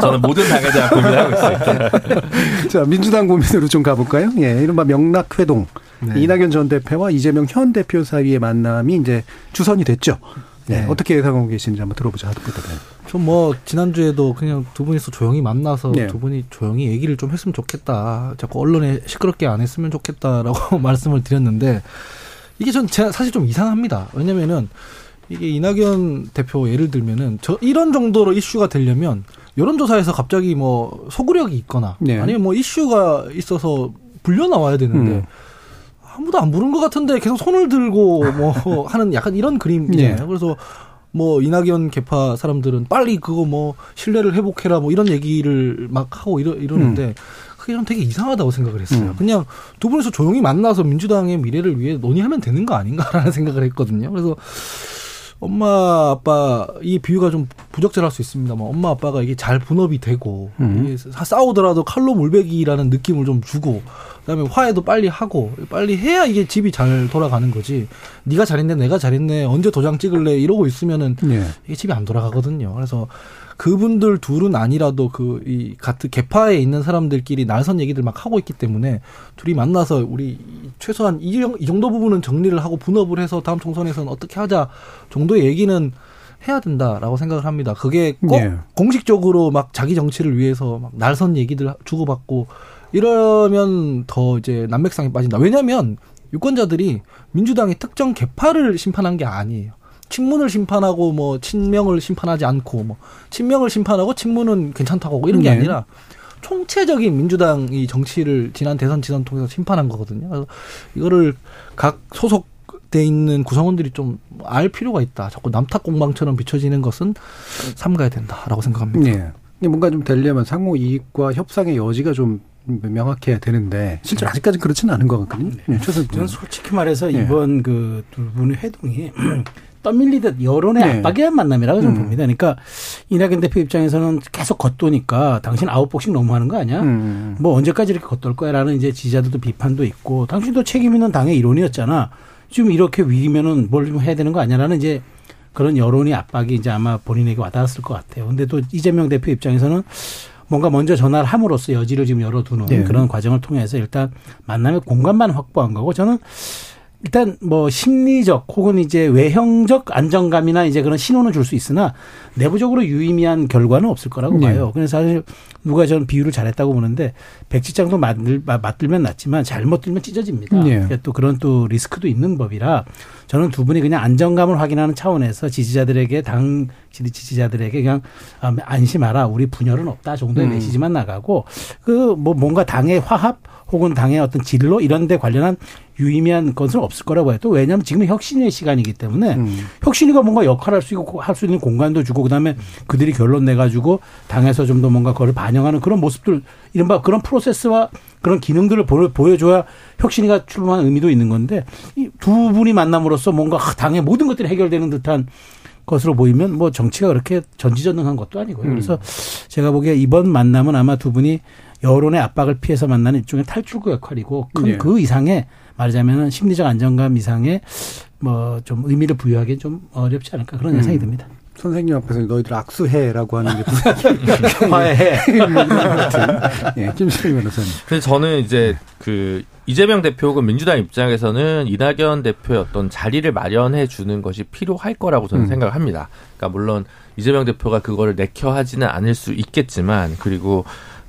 저는 모든 당에 대한 고민을 하고 있습니다. 자, 민주당 고민으로 좀 가볼까요? 예, 이른바 명락회동. 이낙연 전 대표와 이재명 현 대표 사이의 만남이 이제 주선이 됐죠. 네. 네. 어떻게 예상하고 계시는지 한번 들어보자. 하드부터는. 좀뭐 지난주에도 그냥 두 분이서 조용히 만나서 네. 두 분이 조용히 얘기를 좀 했으면 좋겠다. 자꾸 언론에 시끄럽게 안 했으면 좋겠다라고 말씀을 드렸는데 이게 전 제가 사실 좀 이상합니다. 왜냐면은 이게 이낙연 대표 예를 들면은 저 이런 정도로 이슈가 되려면 여론조사에서 갑자기 뭐 소구력이 있거나 네. 아니면 뭐 이슈가 있어서 불려 나와야 되는데 음. 아무도 안 부른 것 같은데 계속 손을 들고 뭐 하는 약간 이런 그림이잖아요. 네. 그래서 뭐 이낙연 개파 사람들은 빨리 그거 뭐 신뢰를 회복해라 뭐 이런 얘기를 막 하고 이러, 이러는데 그게 좀 되게 이상하다고 생각을 했어요. 음. 그냥 두 분이서 조용히 만나서 민주당의 미래를 위해 논의하면 되는 거 아닌가라는 생각을 했거든요. 그래서 엄마 아빠 이 비유가 좀 부적절할 수 있습니다만 엄마 아빠가 이게 잘 분업이 되고 음. 싸우더라도 칼로 물베기라는 느낌을 좀 주고 그다음에 화해도 빨리 하고 빨리 해야 이게 집이 잘 돌아가는 거지 네가 잘했네 내가 잘했네 언제 도장 찍을래 이러고 있으면은 예. 이게 집이 안 돌아가거든요. 그래서 그분들 둘은 아니라도 그 이 같은 개파에 있는 사람들끼리 날선 얘기들 막 하고 있기 때문에 둘이 만나서 우리 최소한 이, 정- 이 정도 부분은 정리를 하고 분업을 해서 다음 총선에서는 어떻게 하자 정도의 얘기는 해야 된다라고 생각을 합니다. 그게 꼭 예. 공식적으로 막 자기 정치를 위해서 막 날선 얘기들 주고받고 이러면 더 이제 난맥상에 빠진다. 왜냐하면 유권자들이 민주당의 특정 개파를 심판한 게 아니에요. 친문을 심판하고 뭐 친명을 심판하지 않고 뭐 친명을 심판하고 친문은 괜찮다고 하고 이런 게 네. 아니라 총체적인 민주당이 정치를 지난 대선 지선 통해서 심판한 거거든요. 그래서 이거를 각 소속돼 있는 구성원들이 좀 알 필요가 있다. 자꾸 남탓 공방처럼 비춰지는 것은 삼가야 된다라고 생각합니다. 예. 이게 뭔가 좀 되려면 상호 이익과 협상의 여지가 좀 명확해야 되는데 실제로 아직까지 그렇지는 않은 것 같거든요. 예, 최선 저는 솔직히 말해서 예. 이번 그 두 분의 회동이 떠밀리듯 여론의 네. 압박에 의한 만남이라고 저는 음. 봅니다. 그러니까 이낙연 대표 입장에서는 계속 겉도니까 당신 아웃복싱 너무 하는 거 아니야? 음. 뭐 언제까지 이렇게 겉돌 거야라는 이제 지지자들도 비판도 있고 당신도 책임 있는 당의 일원이었잖아. 지금 이렇게 위기면은 뭘 좀 해야 되는 거 아니야라는 이제 그런 여론의 압박이 이제 아마 본인에게 와닿았을 것 같아요. 근데 또 이재명 대표 입장에서는 뭔가 먼저 전화를 함으로써 여지를 지금 열어두는 네. 그런 과정을 통해서 일단 만남의 공간만 확보한 거고 저는 일단 뭐 심리적 혹은 이제 외형적 안정감이나 이제 그런 신호는 줄 수 있으나 내부적으로 유의미한 결과는 없을 거라고 네. 봐요. 그래서 사실 누가 저는 비유를 잘했다고 보는데 백지장도 맞들, 맞들면 낫지만 잘못 들면 찢어집니다. 네. 그러니까 또 그런 또 리스크도 있는 법이라 저는 두 분이 그냥 안정감을 확인하는 차원에서 지지자들에게 당 지지자들에게 그냥 아, 안심하라 우리 분열은 없다 정도의 음. 메시지만 나가고 그 뭐 뭔가 당의 화합 혹은 당의 어떤 진로 이런 데 관련한 유의미한 것은 없을 거라고 해요. 또 왜냐하면 지금은 혁신의 시간이기 때문에 음. 혁신이가 뭔가 역할을 할수 있고 할 수 있는 공간도 주고 그다음에 그들이 결론 내 가지고 당에서 좀 더 뭔가 그걸 반영하는 그런 모습들 이른바 그런 프로세스와 그런 기능들을 보- 보여줘야 혁신이가 출범하는 의미도 있는 건데 이 두 분이 만남으로써 뭔가 당의 모든 것들이 해결되는 듯한 것으로 보이면 뭐 정치가 그렇게 전지전능한 것도 아니고요. 그래서 제가 보기에 이번 만남은 아마 두 분이 여론의 압박을 피해서 만나는 일종의 탈출구 역할이고 큰 네. 그 이상의 말하자면 심리적 안정감 이상의 뭐 좀 의미를 부여하기는 좀 어렵지 않을까 그런 예상이 듭니다. 선생님 앞에서 너희들 악수해라고 하는 게 화해. 예, 김수희 변호사님. 그래서 저는 이제 그 이재명 대표 혹은 민주당 입장에서는 이낙연 대표의 어떤 자리를 마련해 주는 것이 필요할 거라고 저는 음. 생각을 합니다. 그러니까 물론 이재명 대표가 그거를 내켜 하지는 않을 수 있겠지만 그리고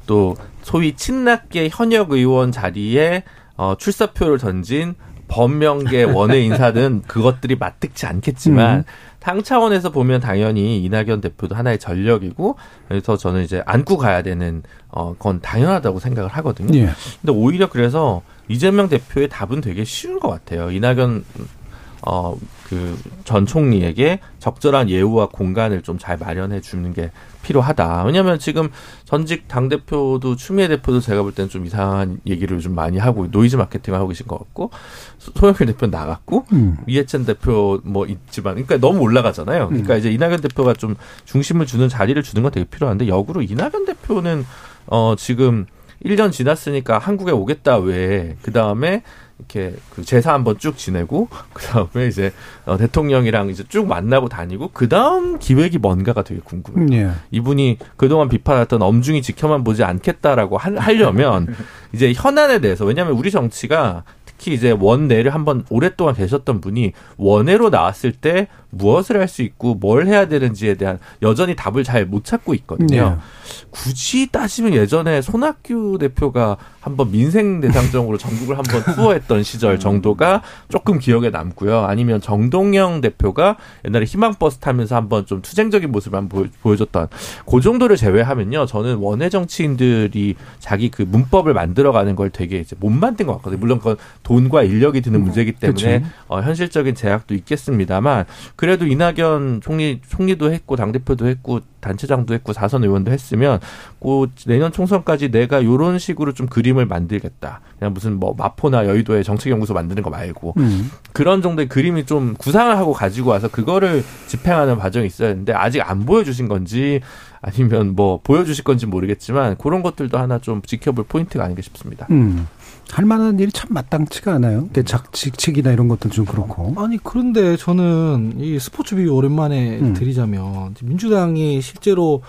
또 소위 친낙계 현역 의원 자리에 어, 출사표를 던진 범명계 원외 인사는 그것들이 맞득치 않겠지만 음. 당 차원에서 보면 당연히 이낙연 대표도 하나의 전력이고 그래서 저는 이제 안고 가야 되는 어, 건 당연하다고 생각을 하거든요. 예. 근데 오히려 그래서 이재명 대표의 답은 되게 쉬운 것 같아요. 이낙연 어 그 전 총리에게 적절한 예우와 공간을 좀 잘 마련해 주는 게 필요하다. 왜냐하면 지금 전직 당 대표도 추미애 대표도 제가 볼 때는 좀 이상한 얘기를 좀 많이 하고 노이즈 마케팅을 하고 계신 것 같고 소- 송영길 대표 는 나갔고 음. 이해찬 대표 뭐 있지만 그러니까 너무 올라가잖아요. 그러니까 이제 이낙연 대표가 좀 중심을 주는 자리를 주는 건 되게 필요한데 역으로 이낙연 대표는 어 지금 1년 지났으니까 한국에 오겠다 외에 그 다음에 이렇게 그 제사 한번 쭉 지내고 그 다음에 이제 어 대통령이랑 이제 쭉 만나고 다니고 그 다음 기획이 뭔가가 되게 궁금해요. 예. 이분이 그동안 비판했던 엄중히 지켜만 보지 않겠다라고 하, 하려면 이제 현안에 대해서 왜냐하면 우리 정치가 특히 이제 원내를 한번 오랫동안 계셨던 분이 원내로 나왔을 때 무엇을 할 수 있고 뭘 해야 되는지에 대한 여전히 답을 잘 못 찾고 있거든요. 굳이 따지면 예전에 손학규 대표가 한번 민생 대상정으로 전국을 한번 투어했던 시절 정도가 조금 기억에 남고요. 아니면 정동영 대표가 옛날에 희망버스 타면서 한번 좀 투쟁적인 모습을 한번 보여, 줬던 그 정도를 제외하면요. 저는 원외 정치인들이 자기 그 문법을 만들어가는 걸 되게 이제 못 만든 것 같거든요. 물론 그건 돈과 인력이 드는 문제이기 때문에. 어, 현실적인 제약도 있겠습니다만 그래도 이낙연 총리 총리도 했고 당 대표도 했고 단체장도 했고 사선 의원도 했으면 그 내년 총선까지 내가 요런 식으로 좀 그림을 만들겠다. 그냥 무슨 뭐 마포나 여의도에 정책 연구소 만드는 거 말고 음. 그런 정도의 그림이 좀 구상을 하고 가지고 와서 그거를 집행하는 과정이 있어야 되는데 아직 안 보여주신 건지 아니면 뭐 보여주실 건지 모르겠지만 그런 것들도 하나 좀 지켜볼 포인트가 아닌가 싶습니다. 음. 할 만한 일이 참 마땅치가 않아요. 대착직책이나 이런 것도 좀 그렇고. 아니 그런데 저는 이 스포츠 비유 오랜만에 음. 드리자면 민주당이 실제로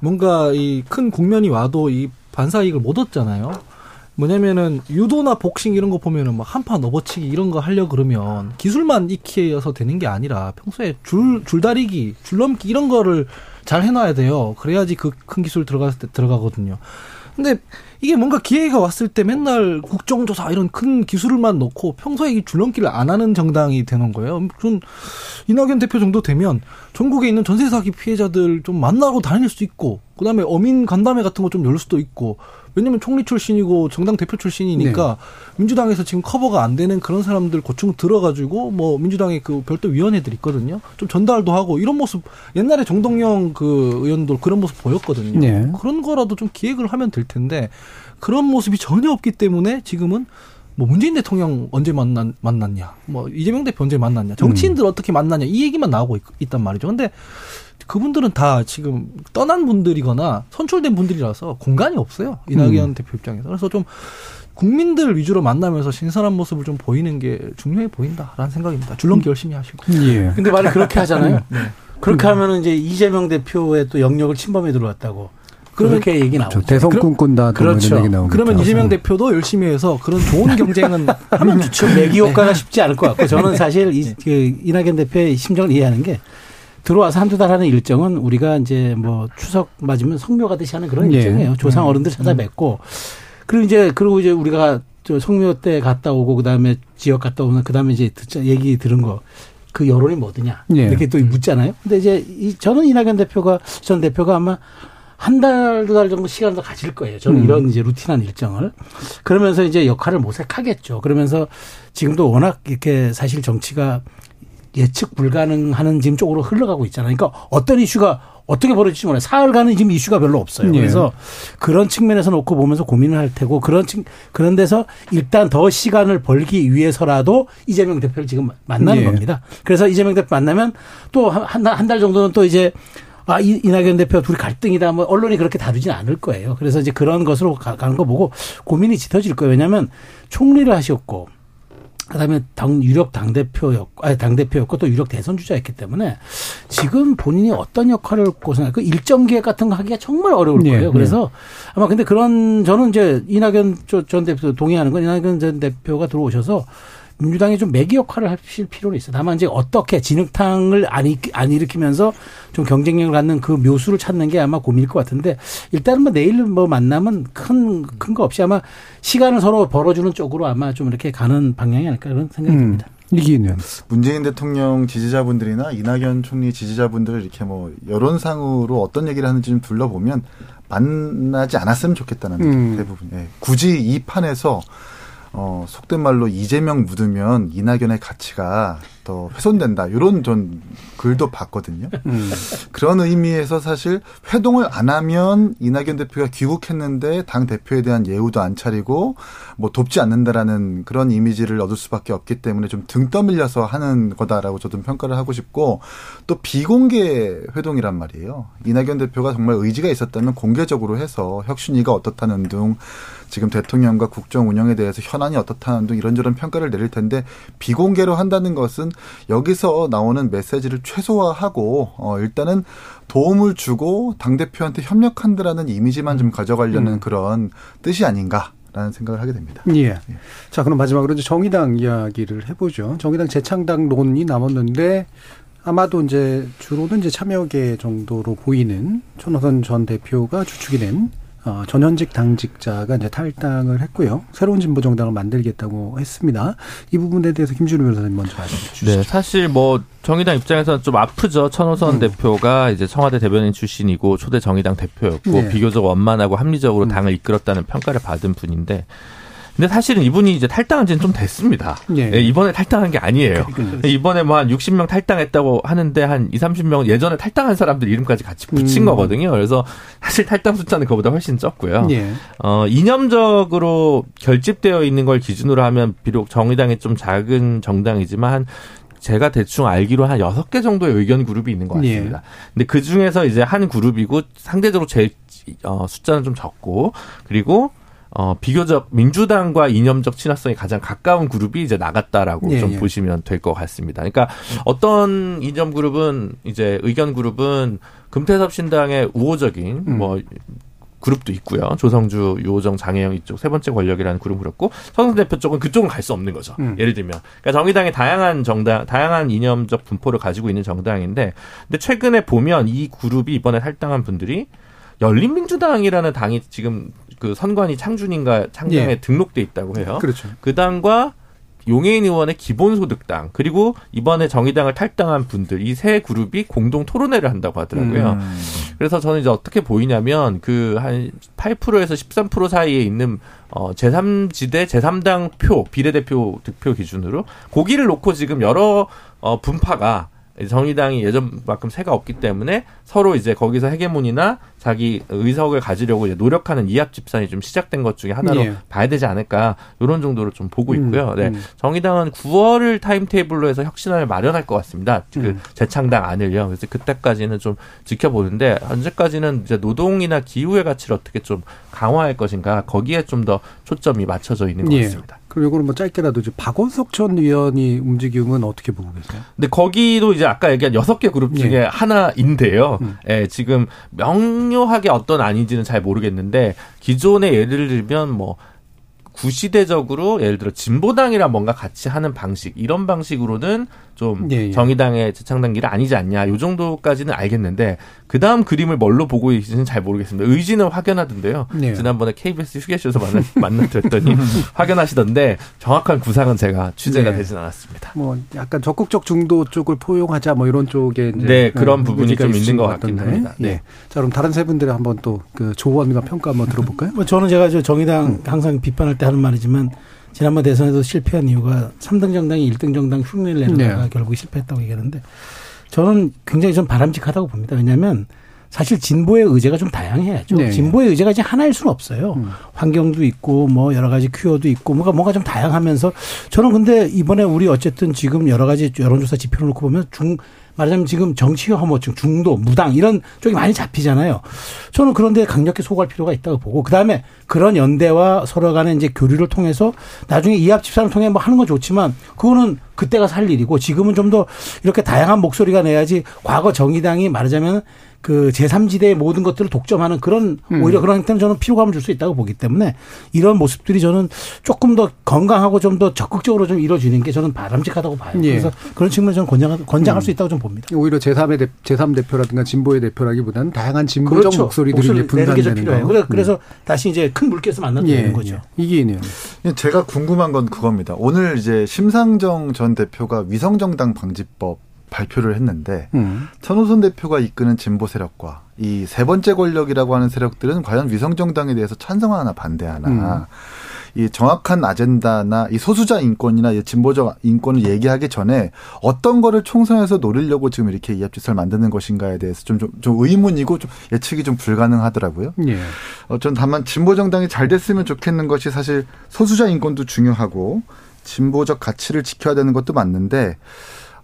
뭔가 이 큰 국면이 와도 이 반사 이익을 못 얻잖아요. 뭐냐면은 유도나 복싱 이런 거 보면은 막 한판 넘어치기 이런 거 하려 그러면 기술만 익혀서 되는 게 아니라 평소에 줄 줄다리기, 줄넘기 이런 거를 잘 해놔야 돼요. 그래야지 그 큰 기술 들어갔을 때 들어가거든요. 근데 이게 뭔가 기회가 왔을 때 맨날 국정조사 이런 큰 기술만 넣고 평소에 이 줄넘기를 안 하는 정당이 되는 거예요. 그럼 이낙연 대표 정도 되면 전국에 있는 전세 사기 피해자들 좀 만나고 다닐 수 있고 그다음에 어민 간담회 같은 거 좀 열 수도 있고 왜냐면 총리 출신이고 정당 대표 출신이니까 민주당에서 지금 커버가 안 되는 그런 사람들 고충 들어가지고 뭐 민주당의 그 별도 위원회들 있거든요. 좀 전달도 하고 이런 모습 옛날에 정동영 그 의원도 그런 모습 보였거든요. 네. 그런 거라도 좀 기획을 하면 될 텐데 그런 모습이 전혀 없기 때문에 지금은 뭐 문재인 대통령 언제 만난, 만났냐, 뭐 이재명 대표 언제 만났냐, 정치인들 어떻게 만났냐 이 얘기만 나오고 있, 단 말이죠. 근데 그분들은 다 지금 떠난 분들이거나 선출된 분들이라서 공간이 없어요. 이낙연 대표 입장에서. 그래서 좀 국민들 위주로 만나면서 신선한 모습을 좀 보이는 게 중요해 보인다라는 생각입니다. 줄넘기 열심히 하시고. 예. 근데 말을 그렇게 하잖아요. 네. 그렇게 하면은 이제 이재명 대표의 또 영역을 침범해 들어왔다고. 그렇게 얘기 나오죠. 저 대선 꿈꾼다 또 그렇죠. 그러면 이재명 대표도 열심히 해서 그런 좋은 경쟁은 하면 좋죠. 매기 효과가 쉽지 않을 것 같고 저는 사실 이, 그 이낙연 대표의 심정을 이해하는 게 들어와서 한두 달 하는 일정은 우리가 이제 뭐 추석 맞으면 성묘 가듯이 하는 그런 예. 일정이에요. 조상 어른들 찾아뵙고 그리고 이제 그리고 이제 우리가 저 성묘 때 갔다 오고 그 다음에 지역 갔다 오면 그다음에 이제 듣자 얘기 들은 거 그 여론이 뭐드냐 예. 이렇게 또 묻잖아요. 근데 이제 이 저는 이낙연 대표가 전 대표가 아마 한 달 두 달 정도 시간을 더 가질 거예요. 저는 음. 이런 이제 루틴한 일정을 그러면서 이제 역할을 모색하겠죠. 그러면서 지금도 워낙 이렇게 사실 정치가 예측 불가능하는 지금 쪽으로 흘러가고 있잖아요. 그러니까 어떤 이슈가 어떻게 벌어질지 몰라요. 사흘간은 지금 이슈가 별로 없어요. 예. 그래서 그런 측면에서 놓고 보면서 고민을 할 테고 그런 측 그런 데서 일단 더 시간을 벌기 위해서라도 이재명 대표를 지금 만나는 예. 겁니다. 그래서 이재명 대표 만나면 또 한 한 달 정도는 또 이제 아, 이- 이낙연 대표 둘이 갈등이다. 뭐 언론이 그렇게 다루진 않을 거예요. 그래서 이제 그런 것으로 가- 가는 거 보고 고민이 짙어질 거예요. 왜냐하면 총리를 하셨고 그다음에 당 유력 당 대표였고, 아니 당 대표였고 또 유력 대선 주자였기 때문에 지금 본인이 어떤 역할을 고생할 그 일정 기획 같은 거 하기가 정말 어려울 예, 거예요. 예. 그래서 아마 근데 그런 저는 이제 이낙연 저- 전 대표 동의하는 건 이낙연 전 대표가 들어오셔서 민주당이 좀 매기 역할을 하실 필요는 있어요. 다만 이제 어떻게 진흙탕을 안, 일- 안 일으키면서 좀 경쟁력을 갖는 그 묘수를 찾는 게 아마 고민일 것 같은데 일단은 뭐 내일 뭐 만나면 큰, 큰 거 없이 아마 시간을 서로 벌어주는 쪽으로 아마 좀 이렇게 가는 방향이 아닐까 그런 생각이 음. 듭니다. 이기인 의원. 문재인 대통령 지지자분들이나 이낙연 총리 지지자분들을 이렇게 뭐 여론상으로 어떤 얘기를 하는지 좀 둘러보면 만나지 않았으면 좋겠다는 음. 대부분. 예. 굳이 이 판에서 어, 속된 말로 이재명 묻으면 이낙연의 가치가 더 훼손된다. 이런 전 글도 봤거든요. 음. 그런 의미에서 사실 회동을 안 하면 이낙연 대표가 귀국했는데 당 대표에 대한 예우도 안 차리고 뭐 돕지 않는다라는 그런 이미지를 얻을 수밖에 없기 때문에 좀 등 떠밀려서 하는 거다라고 저도 평가를 하고 싶고 또 비공개 회동이란 말이에요. 이낙연 대표가 정말 의지가 있었다면 공개적으로 해서 혁신위가 어떻다는 등 지금 대통령과 국정 운영에 대해서 현안이 어떻다는 등 이런저런 평가를 내릴 텐데 비공개로 한다는 것은 여기서 나오는 메시지를 최소화하고 어 일단은 도움을 주고 당 대표한테 협력한다라는 이미지만 좀 가져가려는 음. 그런 뜻이 아닌가 라는 생각을 하게 됩니다. 예. 자, 그럼 마지막으로 이제 정의당 이야기를 해보죠. 정의당 재창당론이 남았는데 아마도 이제 주로는 이제 참여계 정도로 보이는 천호선 전 대표가 주축이 된 어, 전현직 당직자가 이제 탈당을 했고요. 새로운 진보 정당을 만들겠다고 했습니다. 이 부분에 대해서 김준우 변호사님 먼저 말씀해 주시죠. 네, 사실 뭐 정의당 입장에서는 좀 아프죠. 천호선 음. 대표가 이제 청와대 대변인 출신이고 초대 정의당 대표였고 네. 비교적 원만하고 합리적으로 음. 당을 이끌었다는 평가를 받은 분인데 근데 사실은 이분이 이제 탈당한 지는 좀 됐습니다. 예. 예, 이번에 탈당한 게 아니에요. 그러니까. 이번에 뭐 한 60명 탈당했다고 하는데 한 2, 30명 예전에 탈당한 사람들 이름까지 같이 붙인 음. 거거든요. 그래서 사실 탈당 숫자는 그보다 훨씬 적고요. 예. 어, 이념적으로 결집되어 있는 걸 기준으로 하면 비록 정의당이 좀 작은 정당이지만 한 제가 대충 알기로 한 여섯 개 정도의 의견 그룹이 있는 것 같습니다. 근데 그 중에서 이제 한 그룹이고 상대적으로 제일 어, 숫자는 좀 적고 그리고 어, 비교적 민주당과 이념적 친화성이 가장 가까운 그룹이 이제 나갔다라고 예, 좀 예. 보시면 될 것 같습니다. 그러니까 어떤 이념 그룹은 이제 의견 그룹은 금태섭 신당의 우호적인 음. 뭐 그룹도 있고요. 조성주, 유호정, 장혜영 이쪽 세 번째 권력이라는 그룹 그렇고 서성 대표 쪽은 그쪽은 갈 수 없는 거죠. 음. 예를 들면 그러니까 정의당이 다양한 정당, 다양한 이념적 분포를 가지고 있는 정당인데, 근데 최근에 보면 이 그룹이 이번에 탈당한 분들이 열린민주당이라는 당이 지금 그 선관위 창준인가 창당에 예. 등록돼 있다고 해요. 그렇죠. 그 당과 용해인 의원의 기본소득당 그리고 이번에 정의당을 탈당한 분들 이 세 그룹이 공동 토론회를 한다고 하더라고요. 음. 그래서 저는 이제 어떻게 보이냐면 그 한 8%에서 13% 사이에 있는 어 제3지대 제3당 표 비례대표 득표 기준으로 고기를 놓고 지금 여러 어 분파가 정의당이 예전만큼 세가 없기 때문에 서로 이제 거기서 헤게모니나 자기 의석을 가지려고 이제 노력하는 이합 집산이 좀 시작된 것 중에 하나로 예. 봐야 되지 않을까 이런 정도로 좀 보고 음, 있고요. 네. 음. 정의당은 9월을 타임테이블로 해서 혁신안을 마련할 것 같습니다. 그 음. 재창당 안을요. 그래서 그때까지는 좀 지켜보는데 현재까지는 이제 노동이나 기후의 가치를 어떻게 좀 강화할 것인가 거기에 좀 더 초점이 맞춰져 있는 것 예. 같습니다. 그리고 이거는 뭐 짧게라도 이제 박원석 전 의원이 움직임은 어떻게 보고 계세요? 근데 거기도 이제 아까 얘기한 여섯 개 그룹 중에 예. 하나인데요. 음. 예, 지금 명료하게 어떤 아닌지는 잘 모르겠는데 기존에 예를 들면 뭐 구시대적으로 예를 들어 진보당이랑 뭔가 같이 하는 방식 이런 방식으로는 좀 예, 예. 정의당의 재창당 길이 아니지 않냐 요 정도까지는 알겠는데 그 다음 그림을 뭘로 보고 있는지는 잘 모르겠습니다. 의지는 확연하던데요. 예. 지난번에 KBS 휴게실에서 만나 만나드렸더니 확연하시던데 정확한 구상은 제가 취재가 예. 되진 않았습니다. 뭐 약간 적극적 중도 쪽을 포용하자 뭐 이런 쪽에 이제 네, 그런 어, 부분이 좀 있는 것 같던데. 같긴 합니다. 네. 예. 자 그럼 다른 세 분들의 한번 또 그 조언과 평가 한번 들어볼까요? 뭐 저는 제가 저 정의당 항상 비판할 때 하는 말이지만 지난번 대선에도 실패한 이유가 3등 정당이 1등 정당 흉내를 내려다가 네. 결국 실패했다고 얘기하는데 저는 굉장히 좀 바람직하다고 봅니다. 왜냐하면 사실 진보의 의제가 좀 다양해야죠. 네. 진보의 의제가 이제 하나일 수는 없어요. 음. 환경도 있고 뭐 여러 가지 큐어도 있고 뭔가 뭔가 좀 다양하면서 저는 근데 이번에 우리 어쨌든 지금 여러 가지 여론조사 지표를 놓고 보면 중 말하자면 지금 정치 혐오증, 중도, 무당 이런 쪽이 많이 잡히잖아요. 저는 그런데 강력히 소구할 필요가 있다고 보고 그다음에 그런 연대와 서로 간의 이제 교류를 통해서 나중에 이합 집산을 통해 뭐 하는 건 좋지만 그거는 그때가 살 일이고 지금은 좀 더 이렇게 다양한 목소리가 내야지 과거 정의당이 말하자면 그 제3지대의 모든 것들을 독점하는 그런 음. 오히려 그런 때는 저는 피로감을 줄 수 있다고 보기 때문에 이런 모습들이 저는 조금 더 건강하고 좀 더 적극적으로 좀 이루어지는 게 저는 바람직하다고 봐요. 예. 그래서 그런 측면에서 저는 권장, 권장할 음. 수 있다고 좀 봅니다. 오히려 제3의 대, 제3 대표라든가 진보의 대표라기보다는 다양한 진보적 목소리들이 내는 게좀 분산되는 필요해요. 거. 그래서, 그래서 다시 이제 큰 물결에서 만나는 예, 거죠. 예. 이기인이요. 제가 궁금한 건 그겁니다. 오늘 이제 심상정 전 대표가 위성정당 방지법 발표를 했는데 음. 천호선 대표가 이끄는 진보 세력과 이 세 번째 권력이라고 하는 세력들은 과연 위성 정당에 대해서 찬성하나 반대하나 이 정확한 아젠다나 이 소수자 인권이나 이 진보적 인권을 얘기하기 전에 어떤 거를 총선에서 노리려고 지금 이렇게 이합집사를 만드는 것인가에 대해서 좀, 좀, 좀 의문이고 좀 예측이 좀 불가능하더라고요. 예. 어, 전 다만 진보 정당이 잘 됐으면 좋겠는 것이 사실 소수자 인권도 중요하고 진보적 가치를 지켜야 되는 것도 맞는데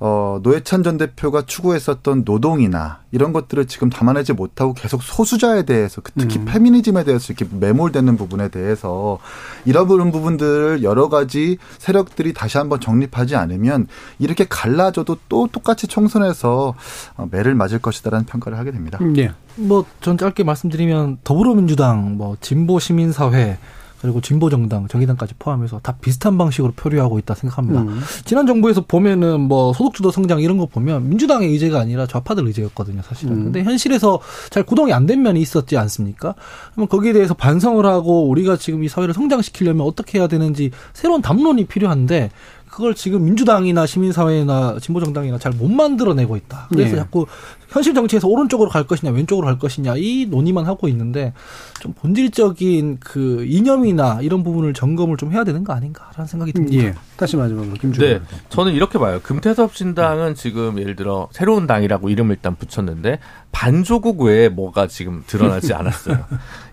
어, 노회찬 전 대표가 추구했었던 노동이나 이런 것들을 지금 담아내지 못하고 계속 소수자에 대해서 그 특히 음. 페미니즘에 대해서 이렇게 매몰되는 부분에 대해서 이런 부분들을 여러 가지 세력들이 다시 한번 정립하지 않으면 이렇게 갈라져도 또 똑같이 총선에서 어, 매를 맞을 것이다라는 평가를 하게 됩니다. 음, 예. 뭐전 짧게 말씀드리면 더불어민주당, 뭐 진보 시민사회 그리고 진보 정당, 정의당까지 포함해서 다 비슷한 방식으로 표류하고 있다 생각합니다. 음. 지난 정부에서 보면은 뭐 소득주도 성장 이런 거 보면 민주당의 의제가 아니라 좌파들 의제였거든요, 사실은. 음. 근데 현실에서 잘 구동이 안 된 면이 있었지 않습니까? 그러면 거기에 대해서 반성을 하고 우리가 지금 이 사회를 성장시키려면 어떻게 해야 되는지 새로운 담론이 필요한데 그걸 지금 민주당이나 시민사회나 진보정당이나 잘 못 만들어내고 있다. 그래서 예. 자꾸 현실 정치에서 오른쪽으로 갈 것이냐 왼쪽으로 갈 것이냐 이 논의만 하고 있는데 좀 본질적인 그 이념이나 이런 부분을 점검을 좀 해야 되는 거 아닌가라는 생각이 듭니다. 예. 다시 마지막으로 김주호. 네, 저는 이렇게 봐요. 금태섭 신당은 지금 예를 들어 새로운 당이라고 이름을 일단 붙였는데 반조국 외에 뭐가 지금 드러나지 않았어요.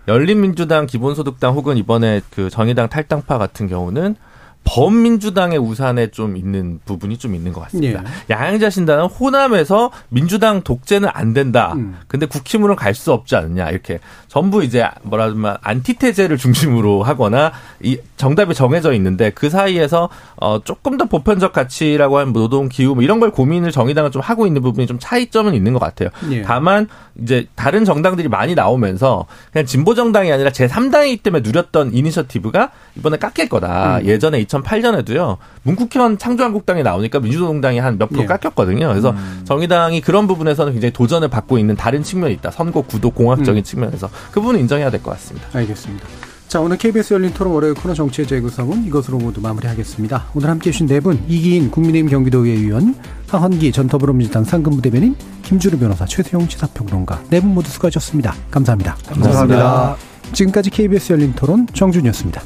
열린민주당, 기본소득당 혹은 이번에 그 정의당 탈당파 같은 경우는 범민주당의 우산에 좀 있는 부분이 좀 있는 것 같습니다. 양양자 신당은 호남에서 민주당 독재는 안 된다. 음. 근데 국힘으로 갈수 없지 않느냐 이렇게 전부 이제 뭐라 하면 안티테제를 중심으로 하거나 이 정답이 정해져 있는데 그 사이에서 어 조금 더 보편적 가치라고 하는 노동 기후 뭐 이런 걸 고민을 정의당은 좀 하고 있는 부분이 좀 차이점은 있는 것 같아요. 예. 다만 이제 다른 정당들이 많이 나오면서 그냥 진보 정당이 아니라 제 3당이기 때문에 누렸던 이니셔티브가 이번에 깎일 거다. 음. 예전에 2008년에도요. 문국현 창조한국당이 나오니까 민주노동당이 한 몇 프로 예. 깎였거든요. 그래서 정의당이 그런 부분에서는 굉장히 도전을 받고 있는 다른 측면이 있다. 선거 구도 공학적인 측면에서 그 부분은 인정해야 될 것 같습니다. 알겠습니다. 자, 오늘 KBS 열린 토론 월요일 코너 정치의 재구성은 이것으로 모두 마무리하겠습니다. 오늘 함께 해주신 네 분, 이기인 국민의힘 경기도의회 의원, 하헌기 전 더불어민주당 상근부 대변인, 김주루 변호사, 최수영 시사평론가 네 분 모두 수고하셨습니다. 감사합니다. 감사합니다. 지금까지 KBS 열린 토론 정준이었습니다.